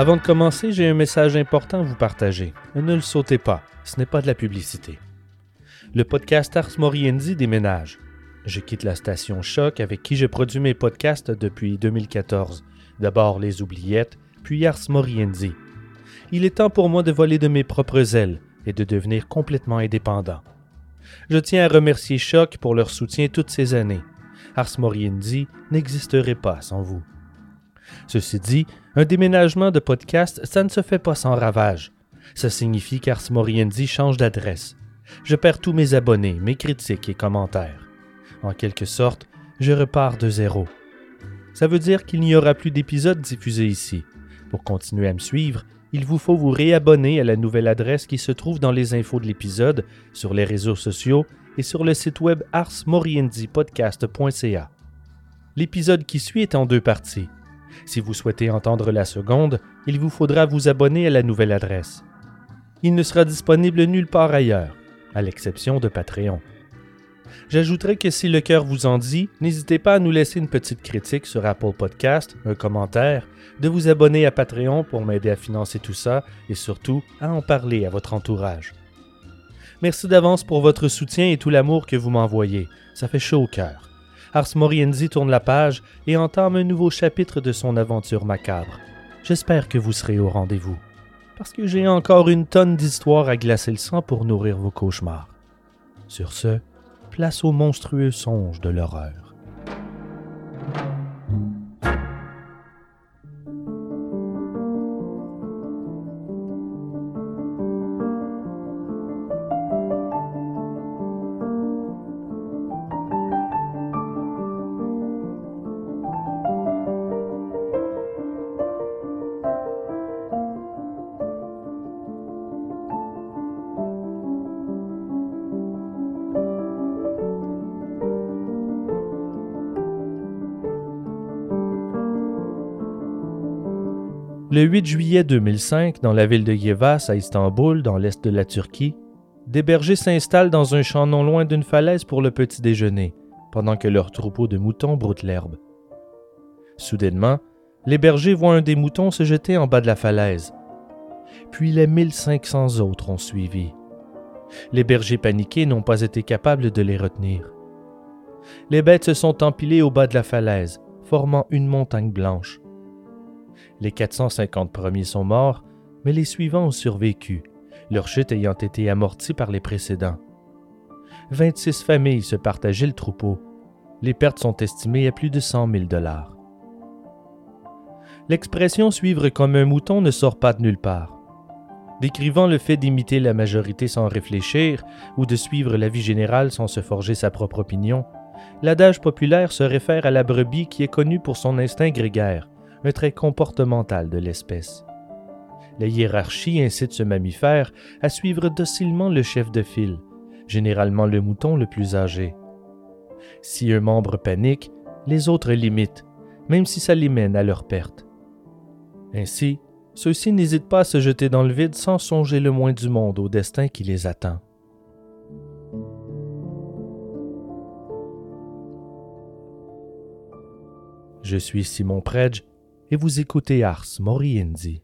Avant de commencer, j'ai un message important à vous partager. Ne le sautez pas, ce n'est pas de la publicité. Le podcast Ars Moriendi déménage. Je quitte la station Choc avec qui je produis mes podcasts depuis 2014. D'abord Les Oubliettes, puis Ars Moriendi. Il est temps pour moi de voler de mes propres ailes et de devenir complètement indépendant. Je tiens à remercier Choc pour leur soutien toutes ces années. Ars Moriendi n'existerait pas sans vous. Ceci dit, un déménagement de podcast, ça ne se fait pas sans ravage. Ça signifie qu'Ars Moriendi change d'adresse. Je perds tous mes abonnés, mes critiques et commentaires. En quelque sorte, je repars de zéro. Ça veut dire qu'il n'y aura plus d'épisodes diffusés ici. Pour continuer à me suivre, il vous faut vous réabonner à la nouvelle adresse qui se trouve dans les infos de l'épisode, sur les réseaux sociaux et sur le site web arsmoriendipodcast.ca. L'épisode qui suit est en deux parties. Si vous souhaitez entendre la seconde, il vous faudra vous abonner à la nouvelle adresse. Il ne sera disponible nulle part ailleurs, à l'exception de Patreon. J'ajouterai que si le cœur vous en dit, n'hésitez pas à nous laisser une petite critique sur Apple Podcast, un commentaire, de vous abonner à Patreon pour m'aider à financer tout ça et surtout à en parler à votre entourage. Merci d'avance pour votre soutien et tout l'amour que vous m'envoyez. Ça fait chaud au cœur. Ars Moriendi tourne la page et entame un nouveau chapitre de son aventure macabre. J'espère que vous serez au rendez-vous, parce que j'ai encore une tonne d'histoires à glacer le sang pour nourrir vos cauchemars. Sur ce, place aux monstrueux songes de l'horreur. Le 8 juillet 2005, dans la ville de Yevas à Istanbul, dans l'est de la Turquie, des bergers s'installent dans un champ non loin d'une falaise pour le petit déjeuner, pendant que leur troupeau de moutons broute l'herbe. Soudainement, les bergers voient un des moutons se jeter en bas de la falaise. Puis les 1500 autres ont suivi. Les bergers paniqués n'ont pas été capables de les retenir. Les bêtes se sont empilées au bas de la falaise, formant une montagne blanche. Les 450 premiers sont morts, mais les suivants ont survécu, leur chute ayant été amortie par les précédents. 26 familles se partageaient le troupeau. Les pertes sont estimées à plus de 100 000 dollars. L'expression suivre comme un mouton ne sort pas de nulle part. Décrivant le fait d'imiter la majorité sans réfléchir ou de suivre la vie générale sans se forger sa propre opinion, l'adage populaire se réfère à la brebis qui est connue pour son instinct grégaire, un trait comportemental de l'espèce. La hiérarchie incite ce mammifère à suivre docilement le chef de file, généralement le mouton le plus âgé. Si un membre panique, les autres l'imitent, même si ça les mène à leur perte. Ainsi, ceux-ci n'hésitent pas à se jeter dans le vide sans songer le moins du monde au destin qui les attend. Je suis Simon Predge et vous écoutez Ars Moriendi.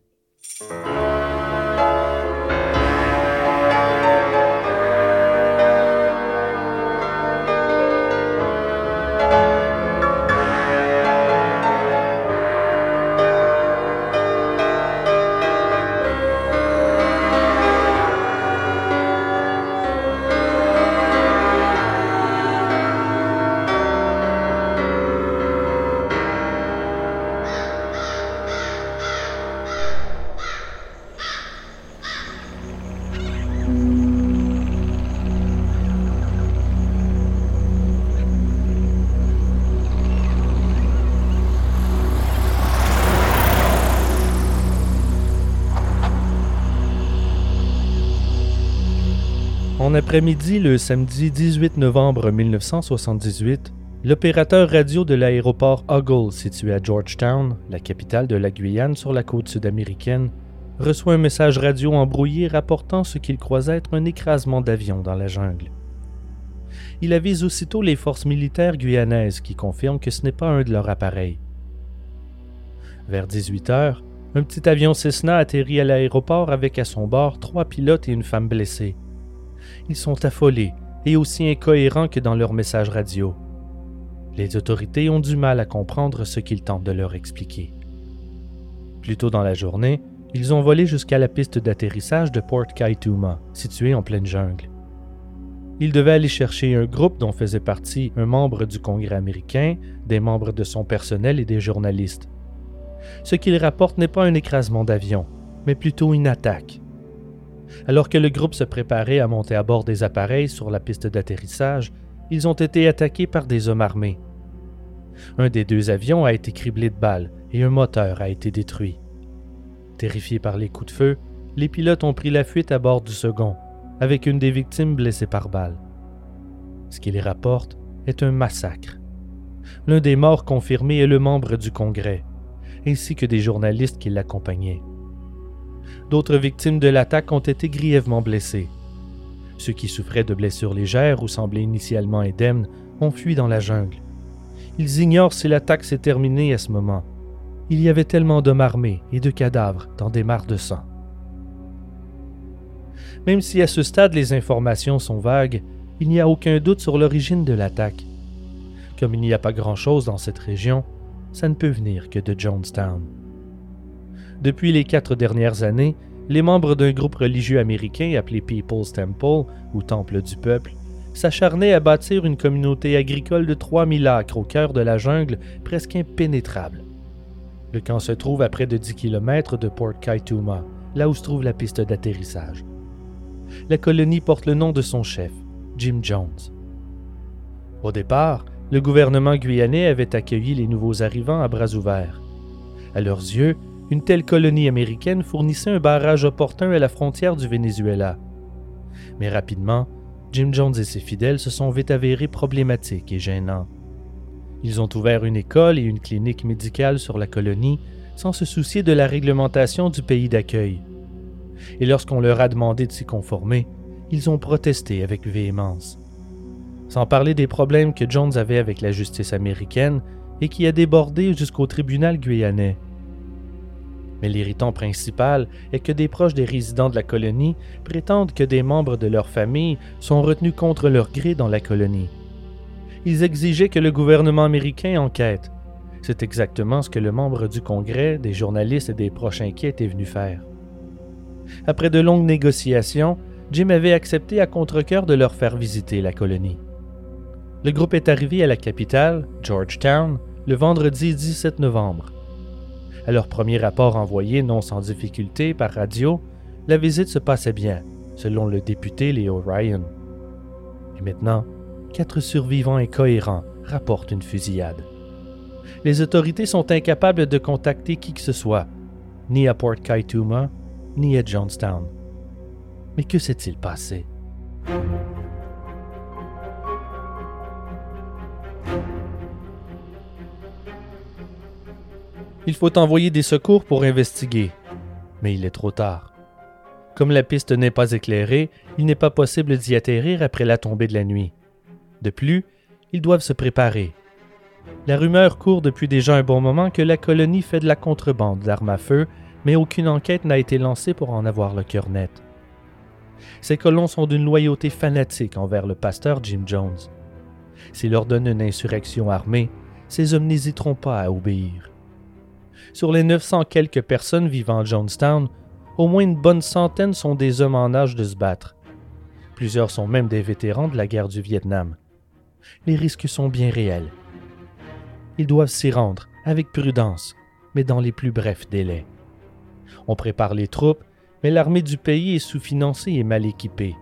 Après-midi, le samedi 18 novembre 1978, l'opérateur radio de l'aéroport Huggle, situé à Georgetown, la capitale de la Guyane sur la côte sud-américaine, reçoit un message radio embrouillé rapportant ce qu'il croit être un écrasement d'avion dans la jungle. Il avise aussitôt les forces militaires guyanaises qui confirment que ce n'est pas un de leurs appareils. Vers 18 heures, Un petit avion Cessna atterrit à l'aéroport avec à son bord trois pilotes et une femme blessée. Ils sont affolés et aussi incohérents que dans leur message radio. Les autorités ont du mal à comprendre ce qu'ils tentent de leur expliquer. Plus tôt dans la journée, ils ont volé jusqu'à la piste d'atterrissage de Port Kaituma, située en pleine jungle. Ils devaient aller chercher un groupe dont faisait partie un membre du Congrès américain, des membres de son personnel et des journalistes. Ce qu'ils rapportent n'est pas un écrasement d'avion, mais plutôt une attaque. Alors que le groupe se préparait à monter à bord des appareils sur la piste d'atterrissage, ils ont été attaqués par des hommes armés. Un des deux avions a été criblé de balles et un moteur a été détruit. Terrifiés par les coups de feu, les pilotes ont pris la fuite à bord du second, avec une des victimes blessées par balle. Ce qui les rapporte est un massacre. L'un des morts confirmés est le membre du Congrès, ainsi que des journalistes qui l'accompagnaient. D'autres victimes de l'attaque ont été grièvement blessées. Ceux qui souffraient de blessures légères ou semblaient initialement indemnes ont fui dans la jungle. Ils ignorent si l'attaque s'est terminée à ce moment. Il y avait tellement d'hommes armés et de cadavres dans des mares de sang. Même si à ce stade les informations sont vagues, il n'y a aucun doute sur l'origine de l'attaque. Comme il n'y a pas grand-chose dans cette région, ça ne peut venir que de Jonestown. Depuis les quatre dernières années, les membres d'un groupe religieux américain appelé People's Temple, ou Temple du Peuple, s'acharnaient à bâtir une communauté agricole de 3000 acres au cœur de la jungle presque impénétrable. Le camp se trouve à près de 10 km de Port Kaituma, là où se trouve la piste d'atterrissage. La colonie porte le nom de son chef, Jim Jones. Au départ, le gouvernement guyanais avait accueilli les nouveaux arrivants à bras ouverts. À leurs yeux, une telle colonie américaine fournissait un barrage opportun à la frontière du Venezuela. Mais rapidement, Jim Jones et ses fidèles se sont vite avérés problématiques et gênants. Ils ont ouvert une école et une clinique médicale sur la colonie sans se soucier de la réglementation du pays d'accueil. Et lorsqu'on leur a demandé de s'y conformer, ils ont protesté avec véhémence. Sans parler des problèmes que Jones avait avec la justice américaine et qui a débordé jusqu'au tribunal guyanais. Mais l'irritant principal est que des proches des résidents de la colonie prétendent que des membres de leur famille sont retenus contre leur gré dans la colonie. Ils exigeaient que le gouvernement américain enquête. C'est exactement ce que le membre du Congrès, des journalistes et des proches inquiets était venu faire. Après de longues négociations, Jim avait accepté à contre-coeur de leur faire visiter la colonie. Le groupe est arrivé à la capitale, Georgetown, le vendredi 17 novembre. À leur premier rapport envoyé non sans difficulté par radio, la visite se passait bien, selon le député Leo Ryan. Et maintenant, quatre survivants incohérents rapportent une fusillade. Les autorités sont incapables de contacter qui que ce soit, ni à Port Kaituma, ni à Johnstown. Mais que s'est-il passé? Il faut envoyer des secours pour investiguer, mais il est trop tard. Comme la piste n'est pas éclairée, il n'est pas possible d'y atterrir après la tombée de la nuit. De plus, ils doivent se préparer. La rumeur court depuis déjà un bon moment que la colonie fait de la contrebande d'armes à feu, mais aucune enquête n'a été lancée pour en avoir le cœur net. Ces colons sont d'une loyauté fanatique envers le pasteur Jim Jones. S'il leur donne une insurrection armée, ces hommes n'hésiteront pas à obéir. Sur les 900 quelques personnes vivant à Jonestown, au moins une bonne centaine sont des hommes en âge de se battre. Plusieurs sont même des vétérans de la guerre du Vietnam. Les risques sont bien réels. Ils doivent s'y rendre, avec prudence, mais dans les plus brefs délais. On prépare les troupes, mais l'armée du pays est sous-financée et mal équipée.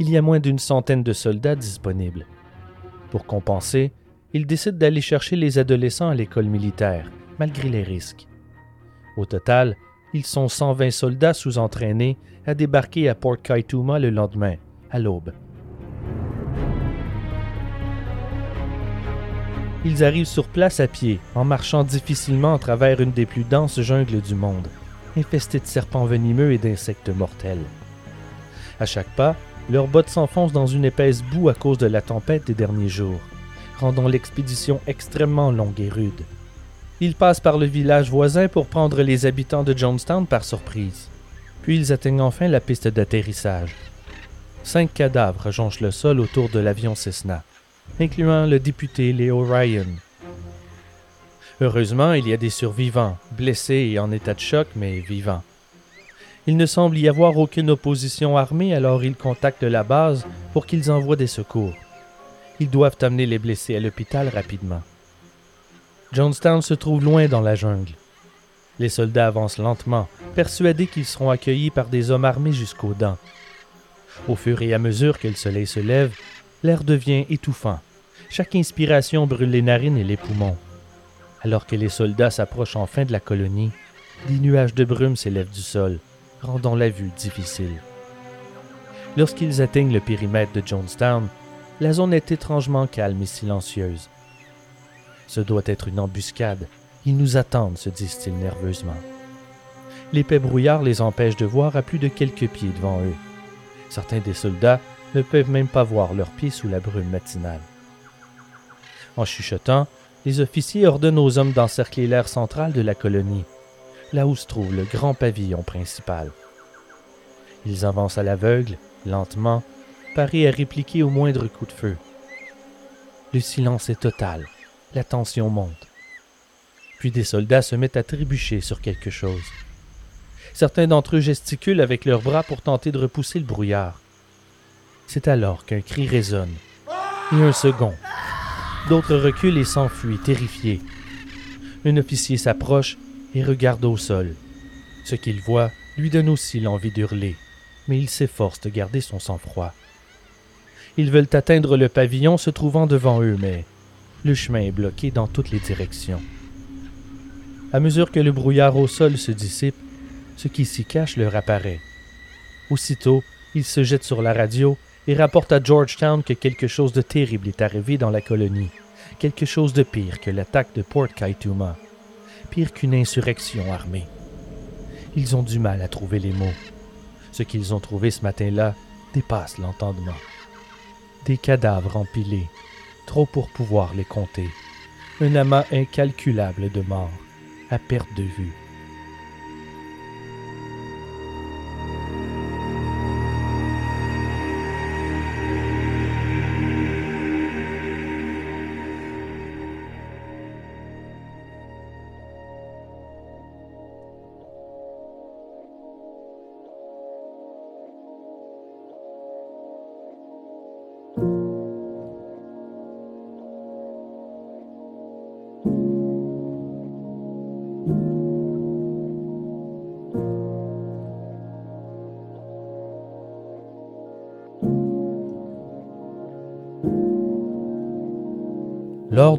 Il y a moins d'une centaine de soldats disponibles. Pour compenser, ils décident d'aller chercher les adolescents à l'école militaire, malgré les risques. Au total, ils sont 120 soldats sous-entraînés à débarquer à Port Kaituma le lendemain, à l'aube. Ils arrivent sur place à pied, en marchant difficilement à travers une des plus denses jungles du monde, infestée de serpents venimeux et d'insectes mortels. À chaque pas, leurs bottes s'enfoncent dans une épaisse boue à cause de la tempête des derniers jours, rendant l'expédition extrêmement longue et rude. Ils passent par le village voisin pour prendre les habitants de Jonestown par surprise. Puis ils atteignent enfin la piste d'atterrissage. Cinq cadavres jonchent le sol autour de l'avion Cessna, incluant le député Leo Ryan. Heureusement, il y a des survivants, blessés et en état de choc, mais vivants. Il ne semble y avoir aucune opposition armée, alors ils contactent la base pour qu'ils envoient des secours. Ils doivent amener les blessés à l'hôpital rapidement. Jonestown se trouve loin dans la jungle. Les soldats avancent lentement, persuadés qu'ils seront accueillis par des hommes armés jusqu'aux dents. Au fur et à mesure que le soleil se lève, l'air devient étouffant. Chaque inspiration brûle les narines et les poumons. Alors que les soldats s'approchent enfin de la colonie, des nuages de brume s'élèvent du sol, rendant la vue difficile. Lorsqu'ils atteignent le périmètre de Jonestown, la zone est étrangement calme et silencieuse. Ce doit être une embuscade. Ils nous attendent, se disent-ils nerveusement. L'épais brouillard les empêche de voir à plus de quelques pieds devant eux. Certains des soldats ne peuvent même pas voir leurs pieds sous la brume matinale. En chuchotant, les officiers ordonnent aux hommes d'encercler l'air central de la colonie, là où se trouve le grand pavillon principal. Ils avancent à l'aveugle, lentement, parés à répliquer au moindre coup de feu. Le silence est total la tension monte. Puis des soldats se mettent à trébucher sur quelque chose. Certains d'entre eux gesticulent avec leurs bras pour tenter de repousser le brouillard. C'est alors qu'un cri résonne, et un second. D'autres reculent et s'enfuient, terrifiés. Un officier s'approche et regarde au sol. Ce qu'il voit lui donne aussi l'envie d'hurler, mais il s'efforce de garder son sang-froid. Ils veulent atteindre le pavillon se trouvant devant eux, mais le chemin est bloqué dans toutes les directions. À mesure que le brouillard au sol se dissipe, ce qui s'y cache leur apparaît. Aussitôt, ils se jettent sur la radio et rapportent à Georgetown que quelque chose de terrible est arrivé dans la colonie, quelque chose de pire que l'attaque de Port Kaituma, pire qu'une insurrection armée. Ils ont du mal à trouver les mots. Ce qu'ils ont trouvé ce matin-là dépasse l'entendement. Des cadavres empilés, trop pour pouvoir les compter. Un amas incalculable de morts, à perte de vue.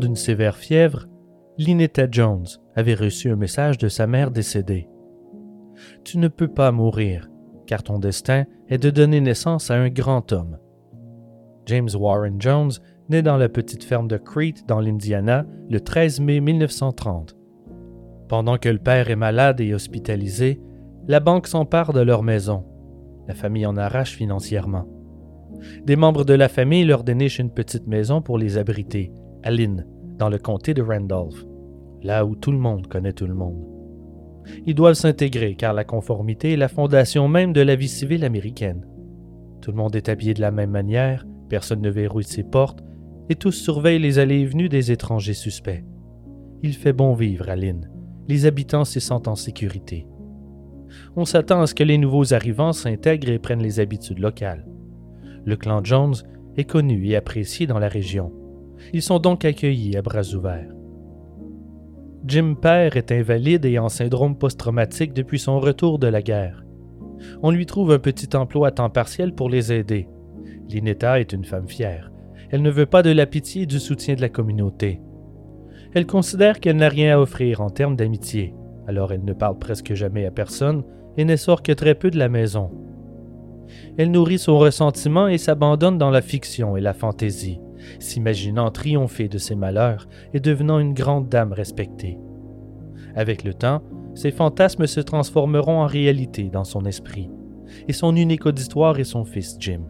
D'une sévère fièvre, Lynetta Jones avait reçu un message de sa mère décédée. Tu ne peux pas mourir, car ton destin est de donner naissance à un grand homme. James Warren Jones naît dans la petite ferme de Crete dans l'Indiana le 13 mai 1930. Pendant que le père est malade et hospitalisé, la banque s'empare de leur maison. La famille en arrache financièrement. Des membres de la famille leur dénichent une petite maison pour les abriter, à Lynn, dans le comté de Randolph, là où tout le monde connaît tout le monde. Ils doivent s'intégrer car la conformité est la fondation même de la vie civile américaine. Tout le monde est habillé de la même manière, personne ne verrouille ses portes, et tous surveillent les allées et venues des étrangers suspects. Il fait bon vivre à Lynn. Les habitants s'y sentent en sécurité. On s'attend à ce que les nouveaux arrivants s'intègrent et prennent les habitudes locales. Le clan Jones est connu et apprécié dans la région. Ils sont donc accueillis à bras ouverts. Jim Père est invalide et en syndrome post-traumatique depuis son retour de la guerre. On lui trouve un petit emploi à temps partiel pour les aider. Linetta est une femme fière. Elle ne veut pas de la pitié et du soutien de la communauté. Elle considère qu'elle n'a rien à offrir en termes d'amitié, alors elle ne parle presque jamais à personne et ne sort que très peu de la maison. Elle nourrit son ressentiment et s'abandonne dans la fiction et la fantaisie s'imaginant triompher de ses malheurs et devenant une grande dame respectée. Avec le temps, ses fantasmes se transformeront en réalité dans son esprit, et son unique auditoire est son fils Jim.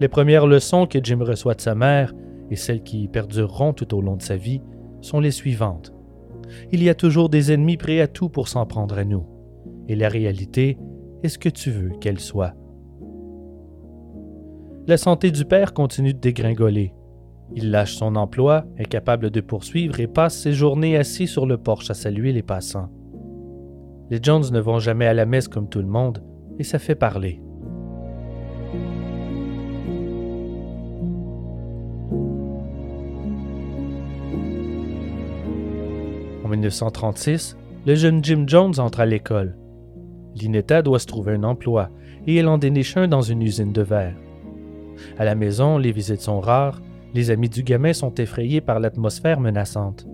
Les premières leçons que Jim reçoit de sa mère, et celles qui perdureront tout au long de sa vie, sont les suivantes. Il y a toujours des ennemis prêts à tout pour s'en prendre à nous. Et la réalité est ce que tu veux qu'elle soit? La santé du père continue de dégringoler. Il lâche son emploi, incapable de poursuivre, et passe ses journées assis sur le porche à saluer les passants. Les Jones ne vont jamais à la messe comme tout le monde, et ça fait parler. En 1936, le jeune Jim Jones entre à l'école. Linetta doit se trouver un emploi, et elle en déniche un dans une usine de verre. À la maison, les visites sont rares, les amis du gamin sont effrayés par l'atmosphère menaçante.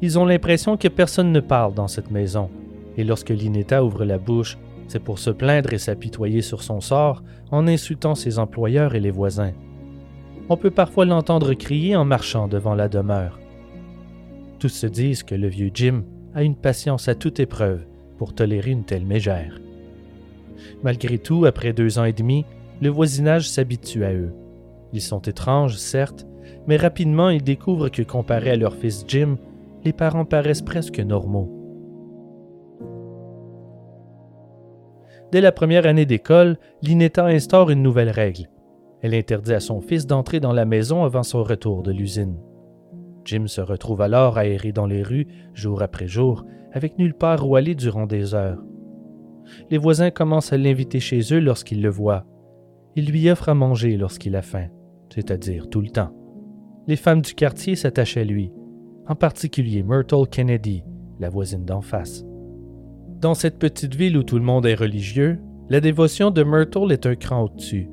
Ils ont l'impression que personne ne parle dans cette maison, et lorsque Linetta ouvre la bouche, c'est pour se plaindre et s'apitoyer sur son sort en insultant ses employeurs et les voisins. On peut parfois l'entendre crier en marchant devant la demeure. Tous se disent que le vieux Jim a une patience à toute épreuve pour tolérer une telle mégère. Malgré tout, après deux ans et demi, le voisinage s'habitue à eux. Ils sont étranges, certes, mais rapidement ils découvrent que comparé à leur fils Jim, les parents paraissent presque normaux. Dès la première année d'école, Linetta instaure une nouvelle règle. Elle interdit à son fils d'entrer dans la maison avant son retour de l'usine. Jim se retrouve alors à errer dans les rues, jour après jour, avec nulle part où aller durant des heures. Les voisins commencent à l'inviter chez eux lorsqu'ils le voient. Ils lui offrent à manger lorsqu'il a faim, c'est-à-dire tout le temps. Les femmes du quartier s'attachent à lui, en particulier Myrtle Kennedy, la voisine d'en face. Dans cette petite ville où tout le monde est religieux, la dévotion de Myrtle est un cran au-dessus.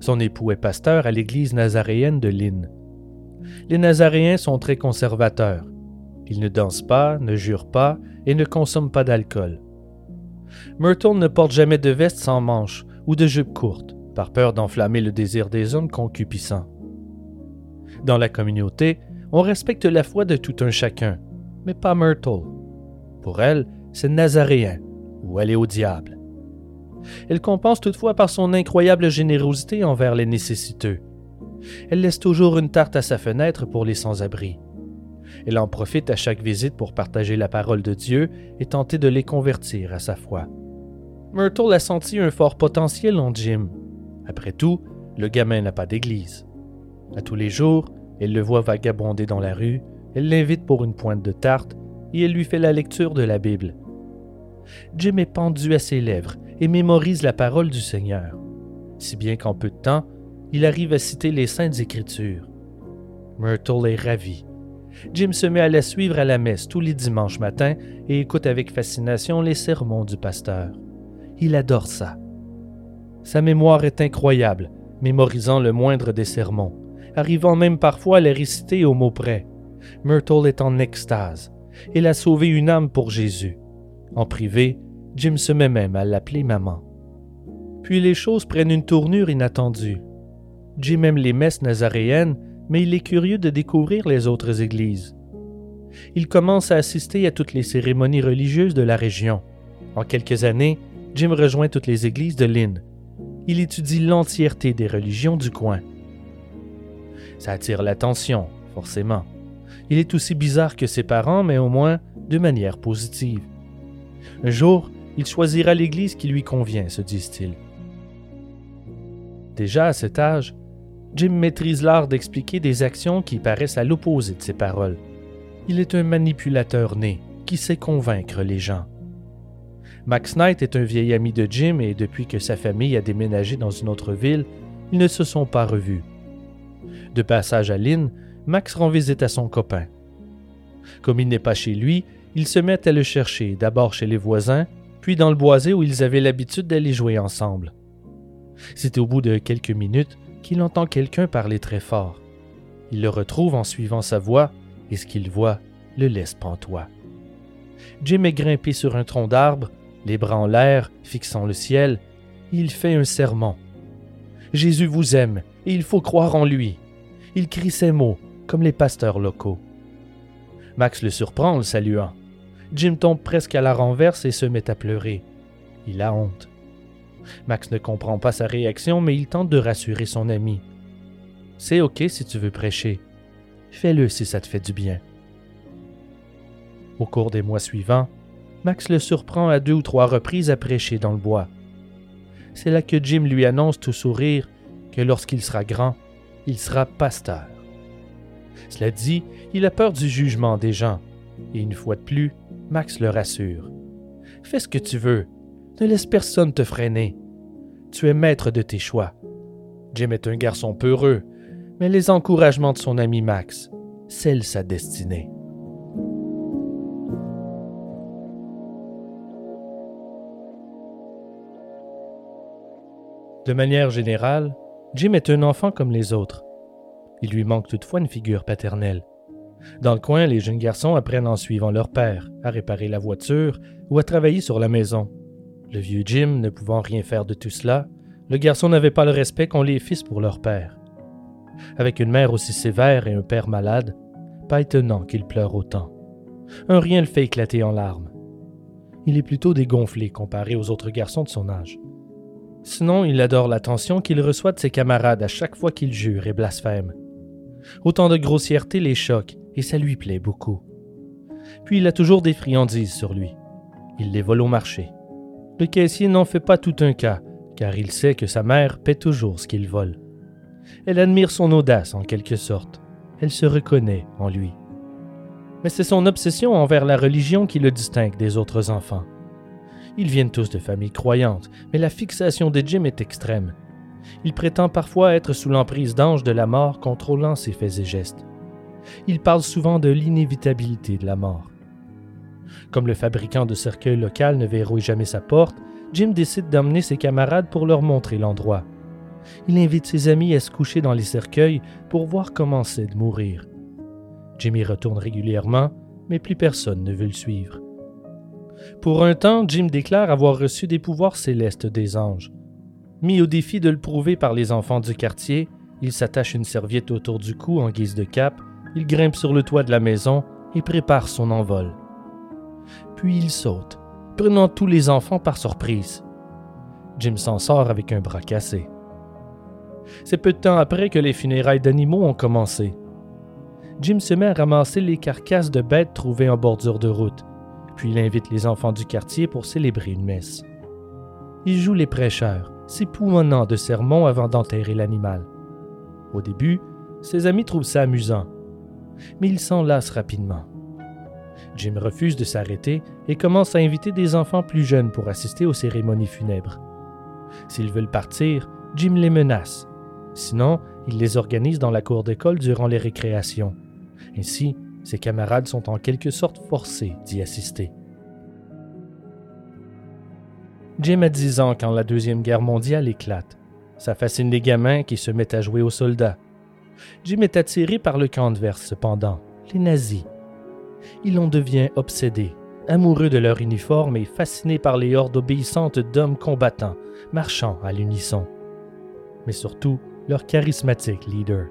Son époux est pasteur à l'église nazaréenne de Lynn. Les Nazaréens sont très conservateurs. Ils ne dansent pas, ne jurent pas et ne consomment pas d'alcool. Myrtle ne porte jamais de veste sans manches ou de jupe courte par peur d'enflammer le désir des hommes concupiscents. Dans la communauté, on respecte la foi de tout un chacun, mais pas Myrtle. Pour elle, c'est nazaréen, ou elle est au diable. Elle compense toutefois par son incroyable générosité envers les nécessiteux. Elle laisse toujours une tarte à sa fenêtre pour les sans-abri. Elle en profite à chaque visite pour partager la parole de Dieu et tenter de les convertir à sa foi. Myrtle a senti un fort potentiel en Jim, après tout, le gamin n'a pas d'église. À tous les jours, elle le voit vagabonder dans la rue, elle l'invite pour une pointe de tarte et elle lui fait la lecture de la Bible. Jim est pendu à ses lèvres et mémorise la parole du Seigneur, si bien qu'en peu de temps, il arrive à citer les saintes écritures. Myrtle est ravi. Jim se met à la suivre à la messe tous les dimanches matins et écoute avec fascination les sermons du pasteur. Il adore ça. Sa mémoire est incroyable, mémorisant le moindre des sermons, arrivant même parfois à les réciter au mot près. Myrtle est en extase. Elle a sauvé une âme pour Jésus. En privé, Jim se met même à l'appeler maman. Puis les choses prennent une tournure inattendue. Jim aime les messes nazaréennes, mais il est curieux de découvrir les autres églises. Il commence à assister à toutes les cérémonies religieuses de la région. En quelques années, Jim rejoint toutes les églises de Lynn, il étudie l'entièreté des religions du coin. Ça attire l'attention, forcément. Il est aussi bizarre que ses parents, mais au moins de manière positive. Un jour, il choisira l'église qui lui convient, se disent-ils. Déjà à cet âge, Jim maîtrise l'art d'expliquer des actions qui paraissent à l'opposé de ses paroles. Il est un manipulateur né qui sait convaincre les gens. Max Knight est un vieil ami de Jim et depuis que sa famille a déménagé dans une autre ville, ils ne se sont pas revus. De passage à Lynn, Max rend visite à son copain. Comme il n'est pas chez lui, ils se mettent à le chercher, d'abord chez les voisins, puis dans le boisé où ils avaient l'habitude d'aller jouer ensemble. C'est au bout de quelques minutes qu'il entend quelqu'un parler très fort. Il le retrouve en suivant sa voix, et ce qu'il voit le laisse pantois. Jim est grimpé sur un tronc d'arbre, les bras en l'air, fixant le ciel, il fait un serment. Jésus vous aime et il faut croire en lui. Il crie ces mots, comme les pasteurs locaux. Max le surprend en le saluant. Jim tombe presque à la renverse et se met à pleurer. Il a honte. Max ne comprend pas sa réaction, mais il tente de rassurer son ami. C'est OK si tu veux prêcher. Fais-le si ça te fait du bien. Au cours des mois suivants, Max le surprend à deux ou trois reprises à prêcher dans le bois. C'est là que Jim lui annonce tout sourire que lorsqu'il sera grand, il sera pasteur. Cela dit, il a peur du jugement des gens, et une fois de plus, Max le rassure. Fais ce que tu veux, ne laisse personne te freiner. Tu es maître de tes choix. Jim est un garçon peureux, mais les encouragements de son ami Max scellent sa destinée. De manière générale, Jim est un enfant comme les autres. Il lui manque toutefois une figure paternelle. Dans le coin, les jeunes garçons apprennent en suivant leur père à réparer la voiture ou à travailler sur la maison. Le vieux Jim ne pouvant rien faire de tout cela, le garçon n'avait pas le respect qu'ont les fils pour leur père. Avec une mère aussi sévère et un père malade, pas étonnant qu'il pleure autant. Un rien le fait éclater en larmes. Il est plutôt dégonflé comparé aux autres garçons de son âge. Sinon, il adore l'attention qu'il reçoit de ses camarades à chaque fois qu'il jure et blasphème. Autant de grossièreté les choque et ça lui plaît beaucoup. Puis il a toujours des friandises sur lui. Il les vole au marché. Le caissier n'en fait pas tout un cas, car il sait que sa mère paie toujours ce qu'il vole. Elle admire son audace en quelque sorte. Elle se reconnaît en lui. Mais c'est son obsession envers la religion qui le distingue des autres enfants. Ils viennent tous de familles croyantes, mais la fixation de Jim est extrême. Il prétend parfois être sous l'emprise d'anges de la mort contrôlant ses faits et gestes. Il parle souvent de l'inévitabilité de la mort. Comme le fabricant de cercueils local ne verrouille jamais sa porte, Jim décide d'emmener ses camarades pour leur montrer l'endroit. Il invite ses amis à se coucher dans les cercueils pour voir comment c'est de mourir. Jim y retourne régulièrement, mais plus personne ne veut le suivre. Pour un temps, Jim déclare avoir reçu des pouvoirs célestes des anges. Mis au défi de le prouver par les enfants du quartier, il s'attache une serviette autour du cou en guise de cape, il grimpe sur le toit de la maison et prépare son envol. Puis il saute, prenant tous les enfants par surprise. Jim s'en sort avec un bras cassé. C'est peu de temps après que les funérailles d'animaux ont commencé. Jim se met à ramasser les carcasses de bêtes trouvées en bordure de route puis il invite les enfants du quartier pour célébrer une messe. Il joue les prêcheurs, s'époumonnant de sermons avant d'enterrer l'animal. Au début, ses amis trouvent ça amusant, mais ils s'en lassent rapidement. Jim refuse de s'arrêter et commence à inviter des enfants plus jeunes pour assister aux cérémonies funèbres. S'ils veulent partir, Jim les menace. Sinon, il les organise dans la cour d'école durant les récréations. Ainsi, ses camarades sont en quelque sorte forcés d'y assister. Jim a 10 ans quand la Deuxième Guerre mondiale éclate. Ça fascine les gamins qui se mettent à jouer aux soldats. Jim est attiré par le camp adverse cependant, les nazis. Il en devient obsédé, amoureux de leur uniforme et fasciné par les hordes obéissantes d'hommes combattants, marchant à l'unisson. Mais surtout, leur charismatique leader.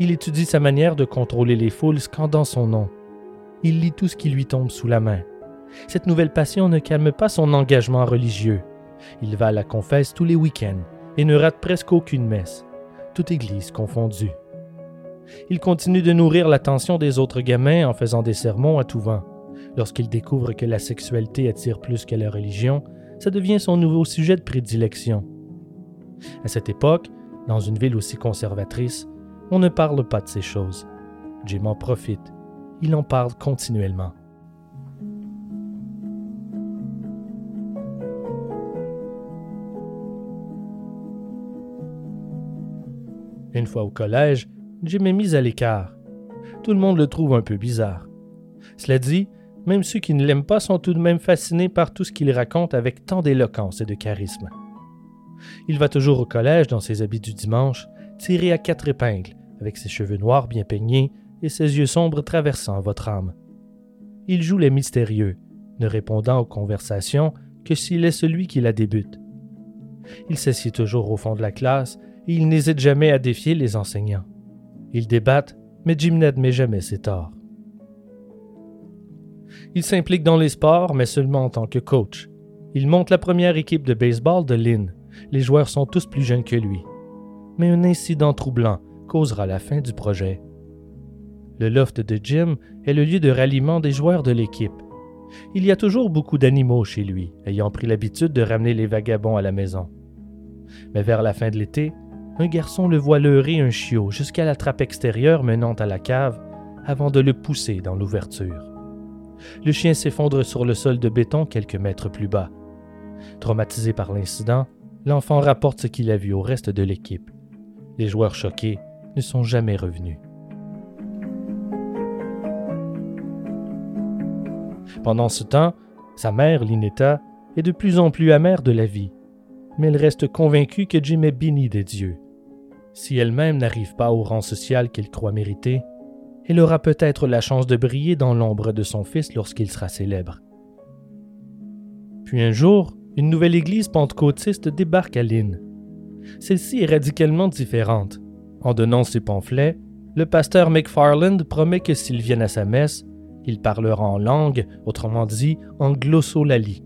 Il étudie sa manière de contrôler les foules scandant son nom. Il lit tout ce qui lui tombe sous la main. Cette nouvelle passion ne calme pas son engagement religieux. Il va à la confesse tous les week-ends et ne rate presque aucune messe, toute église confondue. Il continue de nourrir l'attention des autres gamins en faisant des sermons à tout vent. Lorsqu'il découvre que la sexualité attire plus que la religion, ça devient son nouveau sujet de prédilection. À cette époque, dans une ville aussi conservatrice, on ne parle pas de ces choses. Jim en profite. Il en parle continuellement. Une fois au collège, Jim est mis à l'écart. Tout le monde le trouve un peu bizarre. Cela dit, même ceux qui ne l'aiment pas sont tout de même fascinés par tout ce qu'il raconte avec tant d'éloquence et de charisme. Il va toujours au collège dans ses habits du dimanche, tiré à quatre épingles, avec ses cheveux noirs bien peignés et ses yeux sombres traversant votre âme. Il joue les mystérieux, ne répondant aux conversations que s'il est celui qui la débute. Il s'assied toujours au fond de la classe et il n'hésite jamais à défier les enseignants. Ils débattent, mais Jim n'admet jamais ses torts. Il s'implique dans les sports, mais seulement en tant que coach. Il monte la première équipe de baseball de Lynn. Les joueurs sont tous plus jeunes que lui. Mais un incident troublant causera la fin du projet. Le loft de Jim est le lieu de ralliement des joueurs de l'équipe. Il y a toujours beaucoup d'animaux chez lui, ayant pris l'habitude de ramener les vagabonds à la maison. Mais vers la fin de l'été, un garçon le voit leurrer un chiot jusqu'à la trappe extérieure menant à la cave avant de le pousser dans l'ouverture. Le chien s'effondre sur le sol de béton quelques mètres plus bas. Traumatisé par l'incident, l'enfant rapporte ce qu'il a vu au reste de l'équipe. Les joueurs choqués ne sont jamais revenus. Pendant ce temps, sa mère, Linetta, est de plus en plus amère de la vie, mais elle reste convaincue que Jim est béni des dieux. Si elle-même n'arrive pas au rang social qu'elle croit mériter, elle aura peut-être la chance de briller dans l'ombre de son fils lorsqu'il sera célèbre. Puis un jour, une nouvelle église pentecôtiste débarque à Lynn. Celle-ci est radicalement différente. En donnant ses pamphlets, le pasteur McFarland promet que s'ils viennent à sa messe, il parlera en langue, autrement dit en glossolalie,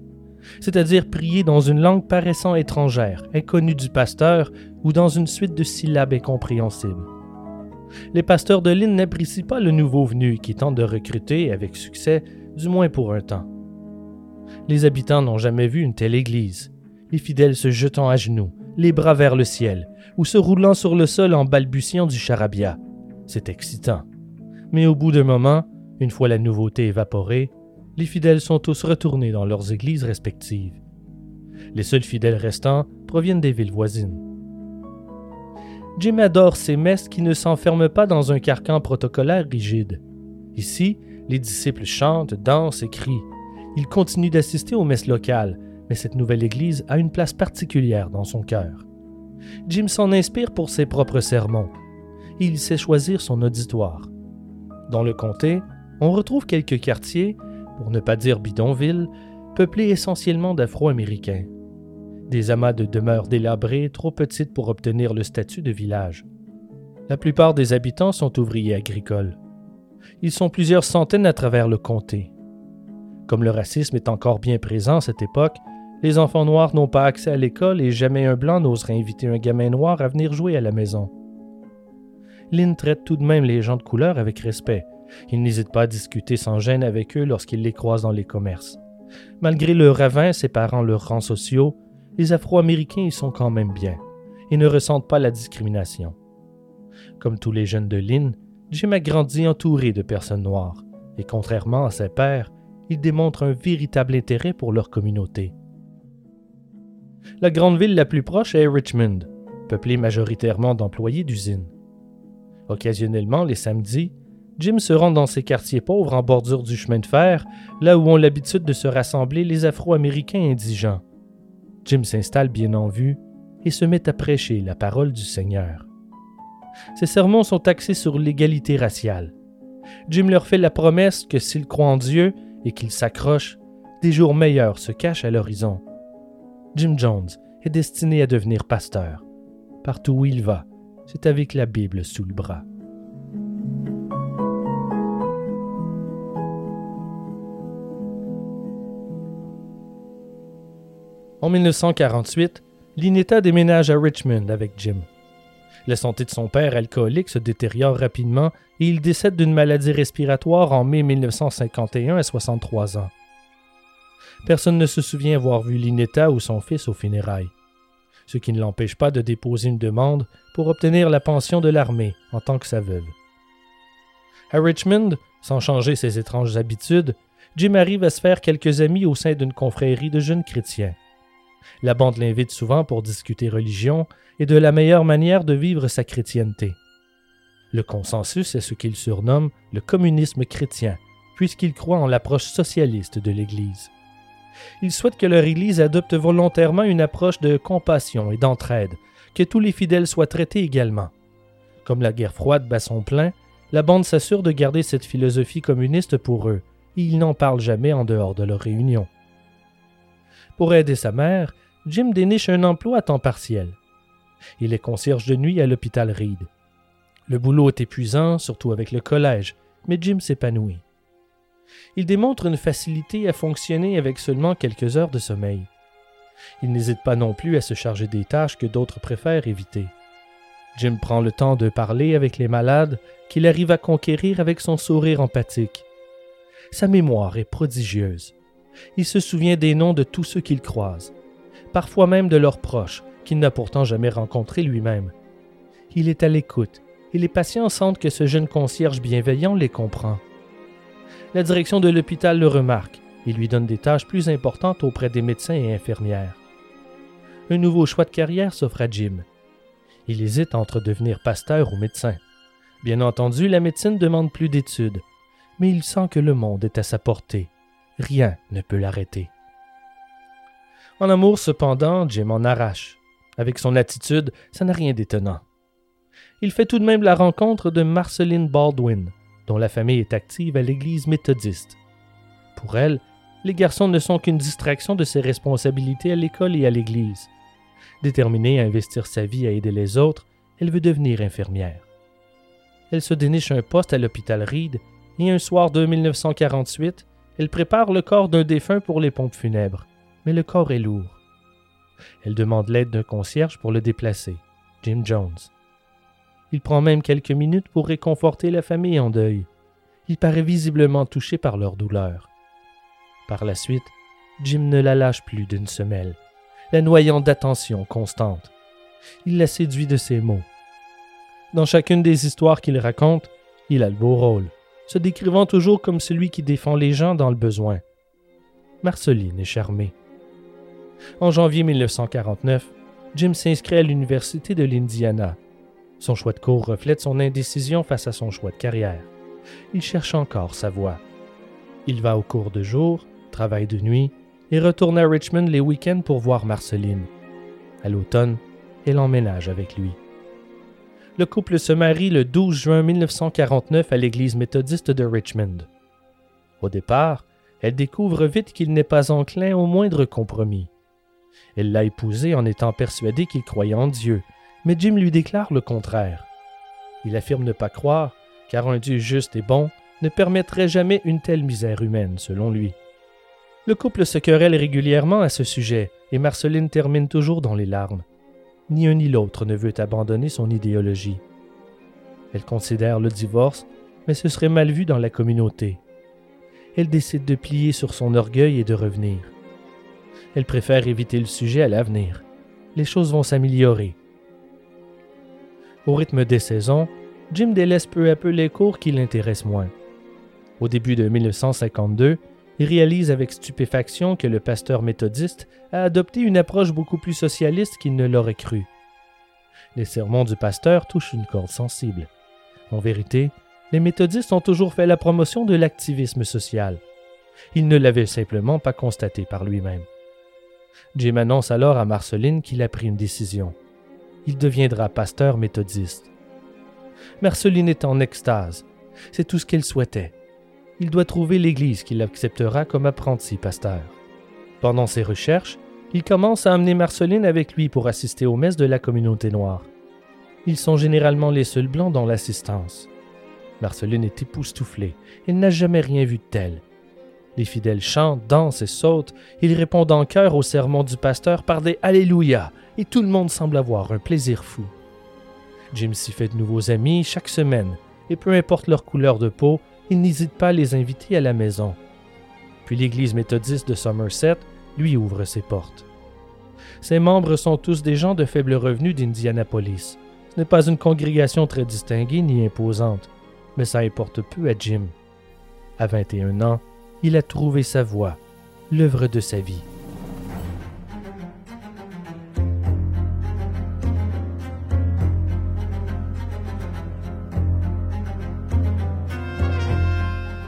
c'est-à-dire prier dans une langue paraissant étrangère, inconnue du pasteur ou dans une suite de syllabes incompréhensibles les pasteurs de l'île n'apprécient pas le nouveau venu qui tente de recruter avec succès, du moins pour un temps. Les habitants n'ont jamais vu une telle église, les fidèles se jetant à genoux, les bras vers le ciel, ou se roulant sur le sol en balbutiant du charabia. C'est excitant. Mais au bout d'un moment, une fois la nouveauté évaporée, les fidèles sont tous retournés dans leurs églises respectives. Les seuls fidèles restants proviennent des villes voisines. Jim adore ces messes qui ne s'enferment pas dans un carcan protocolaire rigide. Ici, les disciples chantent, dansent et crient. Il continue d'assister aux messes locales, mais cette nouvelle église a une place particulière dans son cœur. Jim s'en inspire pour ses propres sermons. Il sait choisir son auditoire. Dans le comté, on retrouve quelques quartiers, pour ne pas dire bidonvilles, peuplés essentiellement d'Afro-Américains des amas de demeures délabrées trop petites pour obtenir le statut de village. La plupart des habitants sont ouvriers agricoles. Ils sont plusieurs centaines à travers le comté. Comme le racisme est encore bien présent à cette époque, les enfants noirs n'ont pas accès à l'école et jamais un blanc n'oserait inviter un gamin noir à venir jouer à la maison. Lynn traite tout de même les gens de couleur avec respect. Il n'hésite pas à discuter sans gêne avec eux lorsqu'il les croise dans les commerces. Malgré le ravin séparant leurs rangs sociaux, les Afro-Américains y sont quand même bien et ne ressentent pas la discrimination. Comme tous les jeunes de Lynn, Jim a grandi entouré de personnes noires, et contrairement à ses pères, il démontre un véritable intérêt pour leur communauté. La grande ville la plus proche est Richmond, peuplée majoritairement d'employés d'usines. Occasionnellement, les samedis, Jim se rend dans ces quartiers pauvres en bordure du chemin de fer, là où ont l'habitude de se rassembler les Afro-Américains indigents. Jim s'installe bien en vue et se met à prêcher la parole du Seigneur. Ses sermons sont axés sur l'égalité raciale. Jim leur fait la promesse que s'ils croient en Dieu et qu'ils s'accrochent, des jours meilleurs se cachent à l'horizon. Jim Jones est destiné à devenir pasteur. Partout où il va, c'est avec la Bible sous le bras. En 1948, Linetta déménage à Richmond avec Jim. La santé de son père alcoolique se détériore rapidement et il décède d'une maladie respiratoire en mai 1951 à 63 ans. Personne ne se souvient avoir vu Linetta ou son fils aux funérailles, ce qui ne l'empêche pas de déposer une demande pour obtenir la pension de l'armée en tant que sa veuve. À Richmond, sans changer ses étranges habitudes, Jim arrive à se faire quelques amis au sein d'une confrérie de jeunes chrétiens. La bande l'invite souvent pour discuter religion et de la meilleure manière de vivre sa chrétienté. Le consensus est ce qu'il surnomme le communisme chrétien, puisqu'il croit en l'approche socialiste de l'Église. Il souhaite que leur Église adopte volontairement une approche de compassion et d'entraide, que tous les fidèles soient traités également. Comme la guerre froide bat son plein, la bande s'assure de garder cette philosophie communiste pour eux, et ils n'en parlent jamais en dehors de leur réunion. Pour aider sa mère, Jim déniche un emploi à temps partiel. Il est concierge de nuit à l'hôpital Reed. Le boulot est épuisant, surtout avec le collège, mais Jim s'épanouit. Il démontre une facilité à fonctionner avec seulement quelques heures de sommeil. Il n'hésite pas non plus à se charger des tâches que d'autres préfèrent éviter. Jim prend le temps de parler avec les malades qu'il arrive à conquérir avec son sourire empathique. Sa mémoire est prodigieuse. Il se souvient des noms de tous ceux qu'il croise, parfois même de leurs proches, qu'il n'a pourtant jamais rencontrés lui-même. Il est à l'écoute, et les patients sentent que ce jeune concierge bienveillant les comprend. La direction de l'hôpital le remarque et lui donne des tâches plus importantes auprès des médecins et infirmières. Un nouveau choix de carrière s'offre à Jim. Il hésite entre devenir pasteur ou médecin. Bien entendu, la médecine demande plus d'études, mais il sent que le monde est à sa portée. Rien ne peut l'arrêter. En amour, cependant, Jim en arrache. Avec son attitude, ça n'a rien d'étonnant. Il fait tout de même la rencontre de Marceline Baldwin, dont la famille est active à l'Église méthodiste. Pour elle, les garçons ne sont qu'une distraction de ses responsabilités à l'école et à l'Église. Déterminée à investir sa vie à aider les autres, elle veut devenir infirmière. Elle se déniche un poste à l'hôpital Reed et un soir de 1948, elle prépare le corps d'un défunt pour les pompes funèbres, mais le corps est lourd. Elle demande l'aide d'un concierge pour le déplacer, Jim Jones. Il prend même quelques minutes pour réconforter la famille en deuil. Il paraît visiblement touché par leur douleur. Par la suite, Jim ne la lâche plus d'une semelle, la noyant d'attention constante. Il la séduit de ses mots. Dans chacune des histoires qu'il raconte, il a le beau rôle, se décrivant toujours comme celui qui défend les gens dans le besoin. Marceline est charmée. En janvier 1949, Jim s'inscrit à l'Université de l'Indiana. Son choix de cours reflète son indécision face à son choix de carrière. Il cherche encore sa voie. Il va au cours de jour, travaille de nuit et retourne à Richmond les week-ends pour voir Marceline. À l'automne, elle emménage avec lui. Le couple se marie le 12 juin 1949 à l'église méthodiste de Richmond. Au départ, elle découvre vite qu'il n'est pas enclin au moindre compromis. Elle l'a épousé en étant persuadée qu'il croyait en Dieu, mais Jim lui déclare le contraire. Il affirme ne pas croire, car un Dieu juste et bon ne permettrait jamais une telle misère humaine, selon lui. Le couple se querelle régulièrement à ce sujet, et Marceline termine toujours dans les larmes. Ni un ni l'autre ne veut abandonner son idéologie. Elle considère le divorce, mais ce serait mal vu dans la communauté. Elle décide de plier sur son orgueil et de revenir. Elle préfère éviter le sujet à l'avenir. Les choses vont s'améliorer. Au rythme des saisons, Jim délaisse peu à peu les cours qui l'intéressent moins. Au début de 1952, il réalise avec stupéfaction que le pasteur méthodiste a adopté une approche beaucoup plus socialiste qu'il ne l'aurait cru. Les sermons du pasteur touchent une corde sensible. En vérité, les méthodistes ont toujours fait la promotion de l'activisme social. Il ne l'avait simplement pas constaté par lui-même. Jim annonce alors à Marceline qu'il a pris une décision. Il deviendra pasteur méthodiste. Marceline est en extase. C'est tout ce qu'elle souhaitait. Il doit trouver l'Église qui l'acceptera comme apprenti pasteur. Pendant ses recherches, il commence à amener Marceline avec lui pour assister aux messes de la communauté noire. Ils sont généralement les seuls blancs dans l'assistance. Marceline est époustouflée. Elle n'a jamais rien vu de tel. Les fidèles chantent, dansent et sautent. Ils répondent en chœur au sermon du pasteur par des Alléluia, et tout le monde semble avoir un plaisir fou. Jim s'y fait de nouveaux amis chaque semaine, et peu importe leur couleur de peau, il n'hésite pas à les inviter à la maison. Puis l'Église méthodiste de Somerset lui ouvre ses portes. Ses membres sont tous des gens de faible revenu d'Indianapolis. Ce n'est pas une congrégation très distinguée ni imposante, mais ça importe peu à Jim. À 21 ans, il a trouvé sa voie, l'œuvre de sa vie.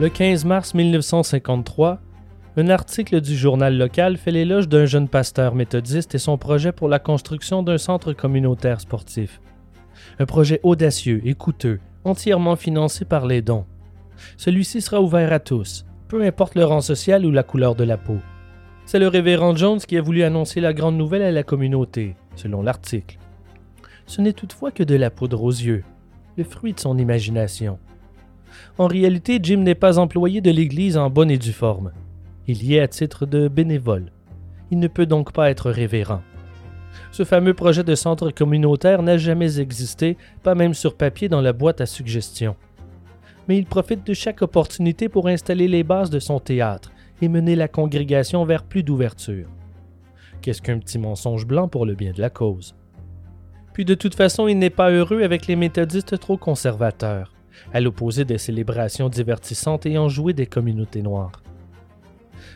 Le 15 mars 1953, un article du journal local fait l'éloge d'un jeune pasteur méthodiste et son projet pour la construction d'un centre communautaire sportif. Un projet audacieux et coûteux, entièrement financé par les dons. Celui-ci sera ouvert à tous, peu importe le rang social ou la couleur de la peau. C'est le révérend Jones qui a voulu annoncer la grande nouvelle à la communauté, selon l'article. Ce n'est toutefois que de la poudre aux yeux, le fruit de son imagination. En réalité, Jim n'est pas employé de l'Église en bonne et due forme. Il y est à titre de bénévole. Il ne peut donc pas être révérend. Ce fameux projet de centre communautaire n'a jamais existé, pas même sur papier dans la boîte à suggestions. Mais il profite de chaque opportunité pour installer les bases de son théâtre et mener la congrégation vers plus d'ouverture. Qu'est-ce qu'un petit mensonge blanc pour le bien de la cause? Puis de toute façon, il n'est pas heureux avec les méthodistes trop conservateurs, à l'opposé des célébrations divertissantes ayant joué des communautés noires.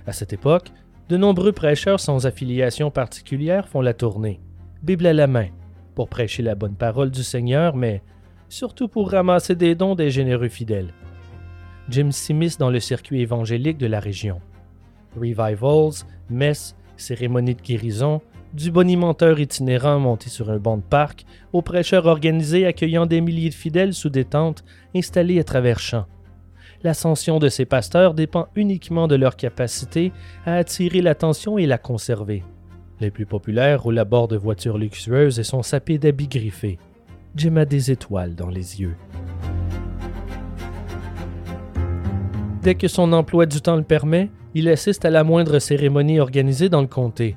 À cette époque, de nombreux prêcheurs sans affiliation particulière font la tournée, Bible à la main, pour prêcher la bonne parole du Seigneur, mais surtout pour ramasser des dons des généreux fidèles. Jim s'immisce dans le circuit évangélique de la région. Revivals, messes, cérémonies de guérison, du bonimenteur itinérant monté sur un banc de parc, aux prêcheurs organisés accueillant des milliers de fidèles sous des tentes installées à travers champs. L'ascension de ces pasteurs dépend uniquement de leur capacité à attirer l'attention et la conserver. Les plus populaires roulent à bord de voitures luxueuses et sont sapés d'habits griffés. Jim a des étoiles dans les yeux. Dès que son emploi du temps le permet, il assiste à la moindre cérémonie organisée dans le comté.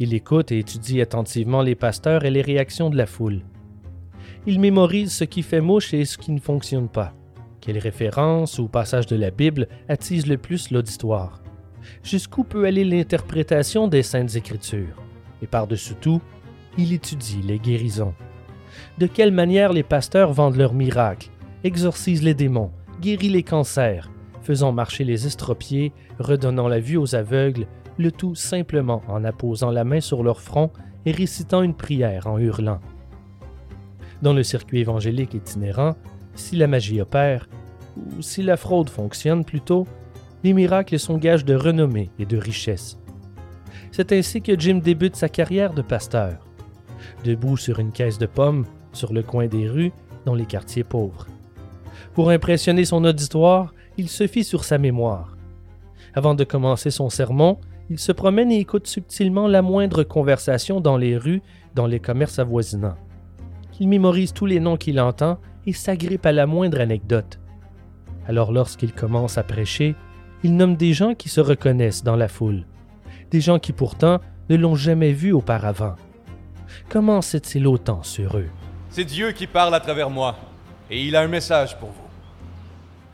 Il écoute et étudie attentivement les pasteurs et les réactions de la foule. Il mémorise ce qui fait mouche et ce qui ne fonctionne pas. Quelles références ou passages de la Bible attisent le plus l'auditoire? Jusqu'où peut aller l'interprétation des Saintes Écritures? Et par-dessus tout, il étudie les guérisons. De quelle manière les pasteurs vendent leurs miracles, exorcisent les démons, guérissent les cancers, faisant marcher les estropiés, redonnant la vue aux aveugles, le tout simplement en apposant la main sur leur front et récitant une prière en hurlant. Dans le circuit évangélique itinérant, si la magie opère, ou si la fraude fonctionne plutôt, les miracles sont gages de renommée et de richesse. C'est ainsi que Jim débute sa carrière de pasteur, debout sur une caisse de pommes sur le coin des rues dans les quartiers pauvres. Pour impressionner son auditoire, il se fie sur sa mémoire. Avant de commencer son sermon, il se promène et écoute subtilement la moindre conversation dans les rues, dans les commerces avoisinants. Il mémorise tous les noms qu'il entend et s'agrippe à la moindre anecdote. Alors lorsqu'il commence à prêcher, il nomme des gens qui se reconnaissent dans la foule, des gens qui pourtant ne l'ont jamais vu auparavant. Comment sait-il autant sur eux? C'est Dieu qui parle à travers moi, et il a un message pour vous.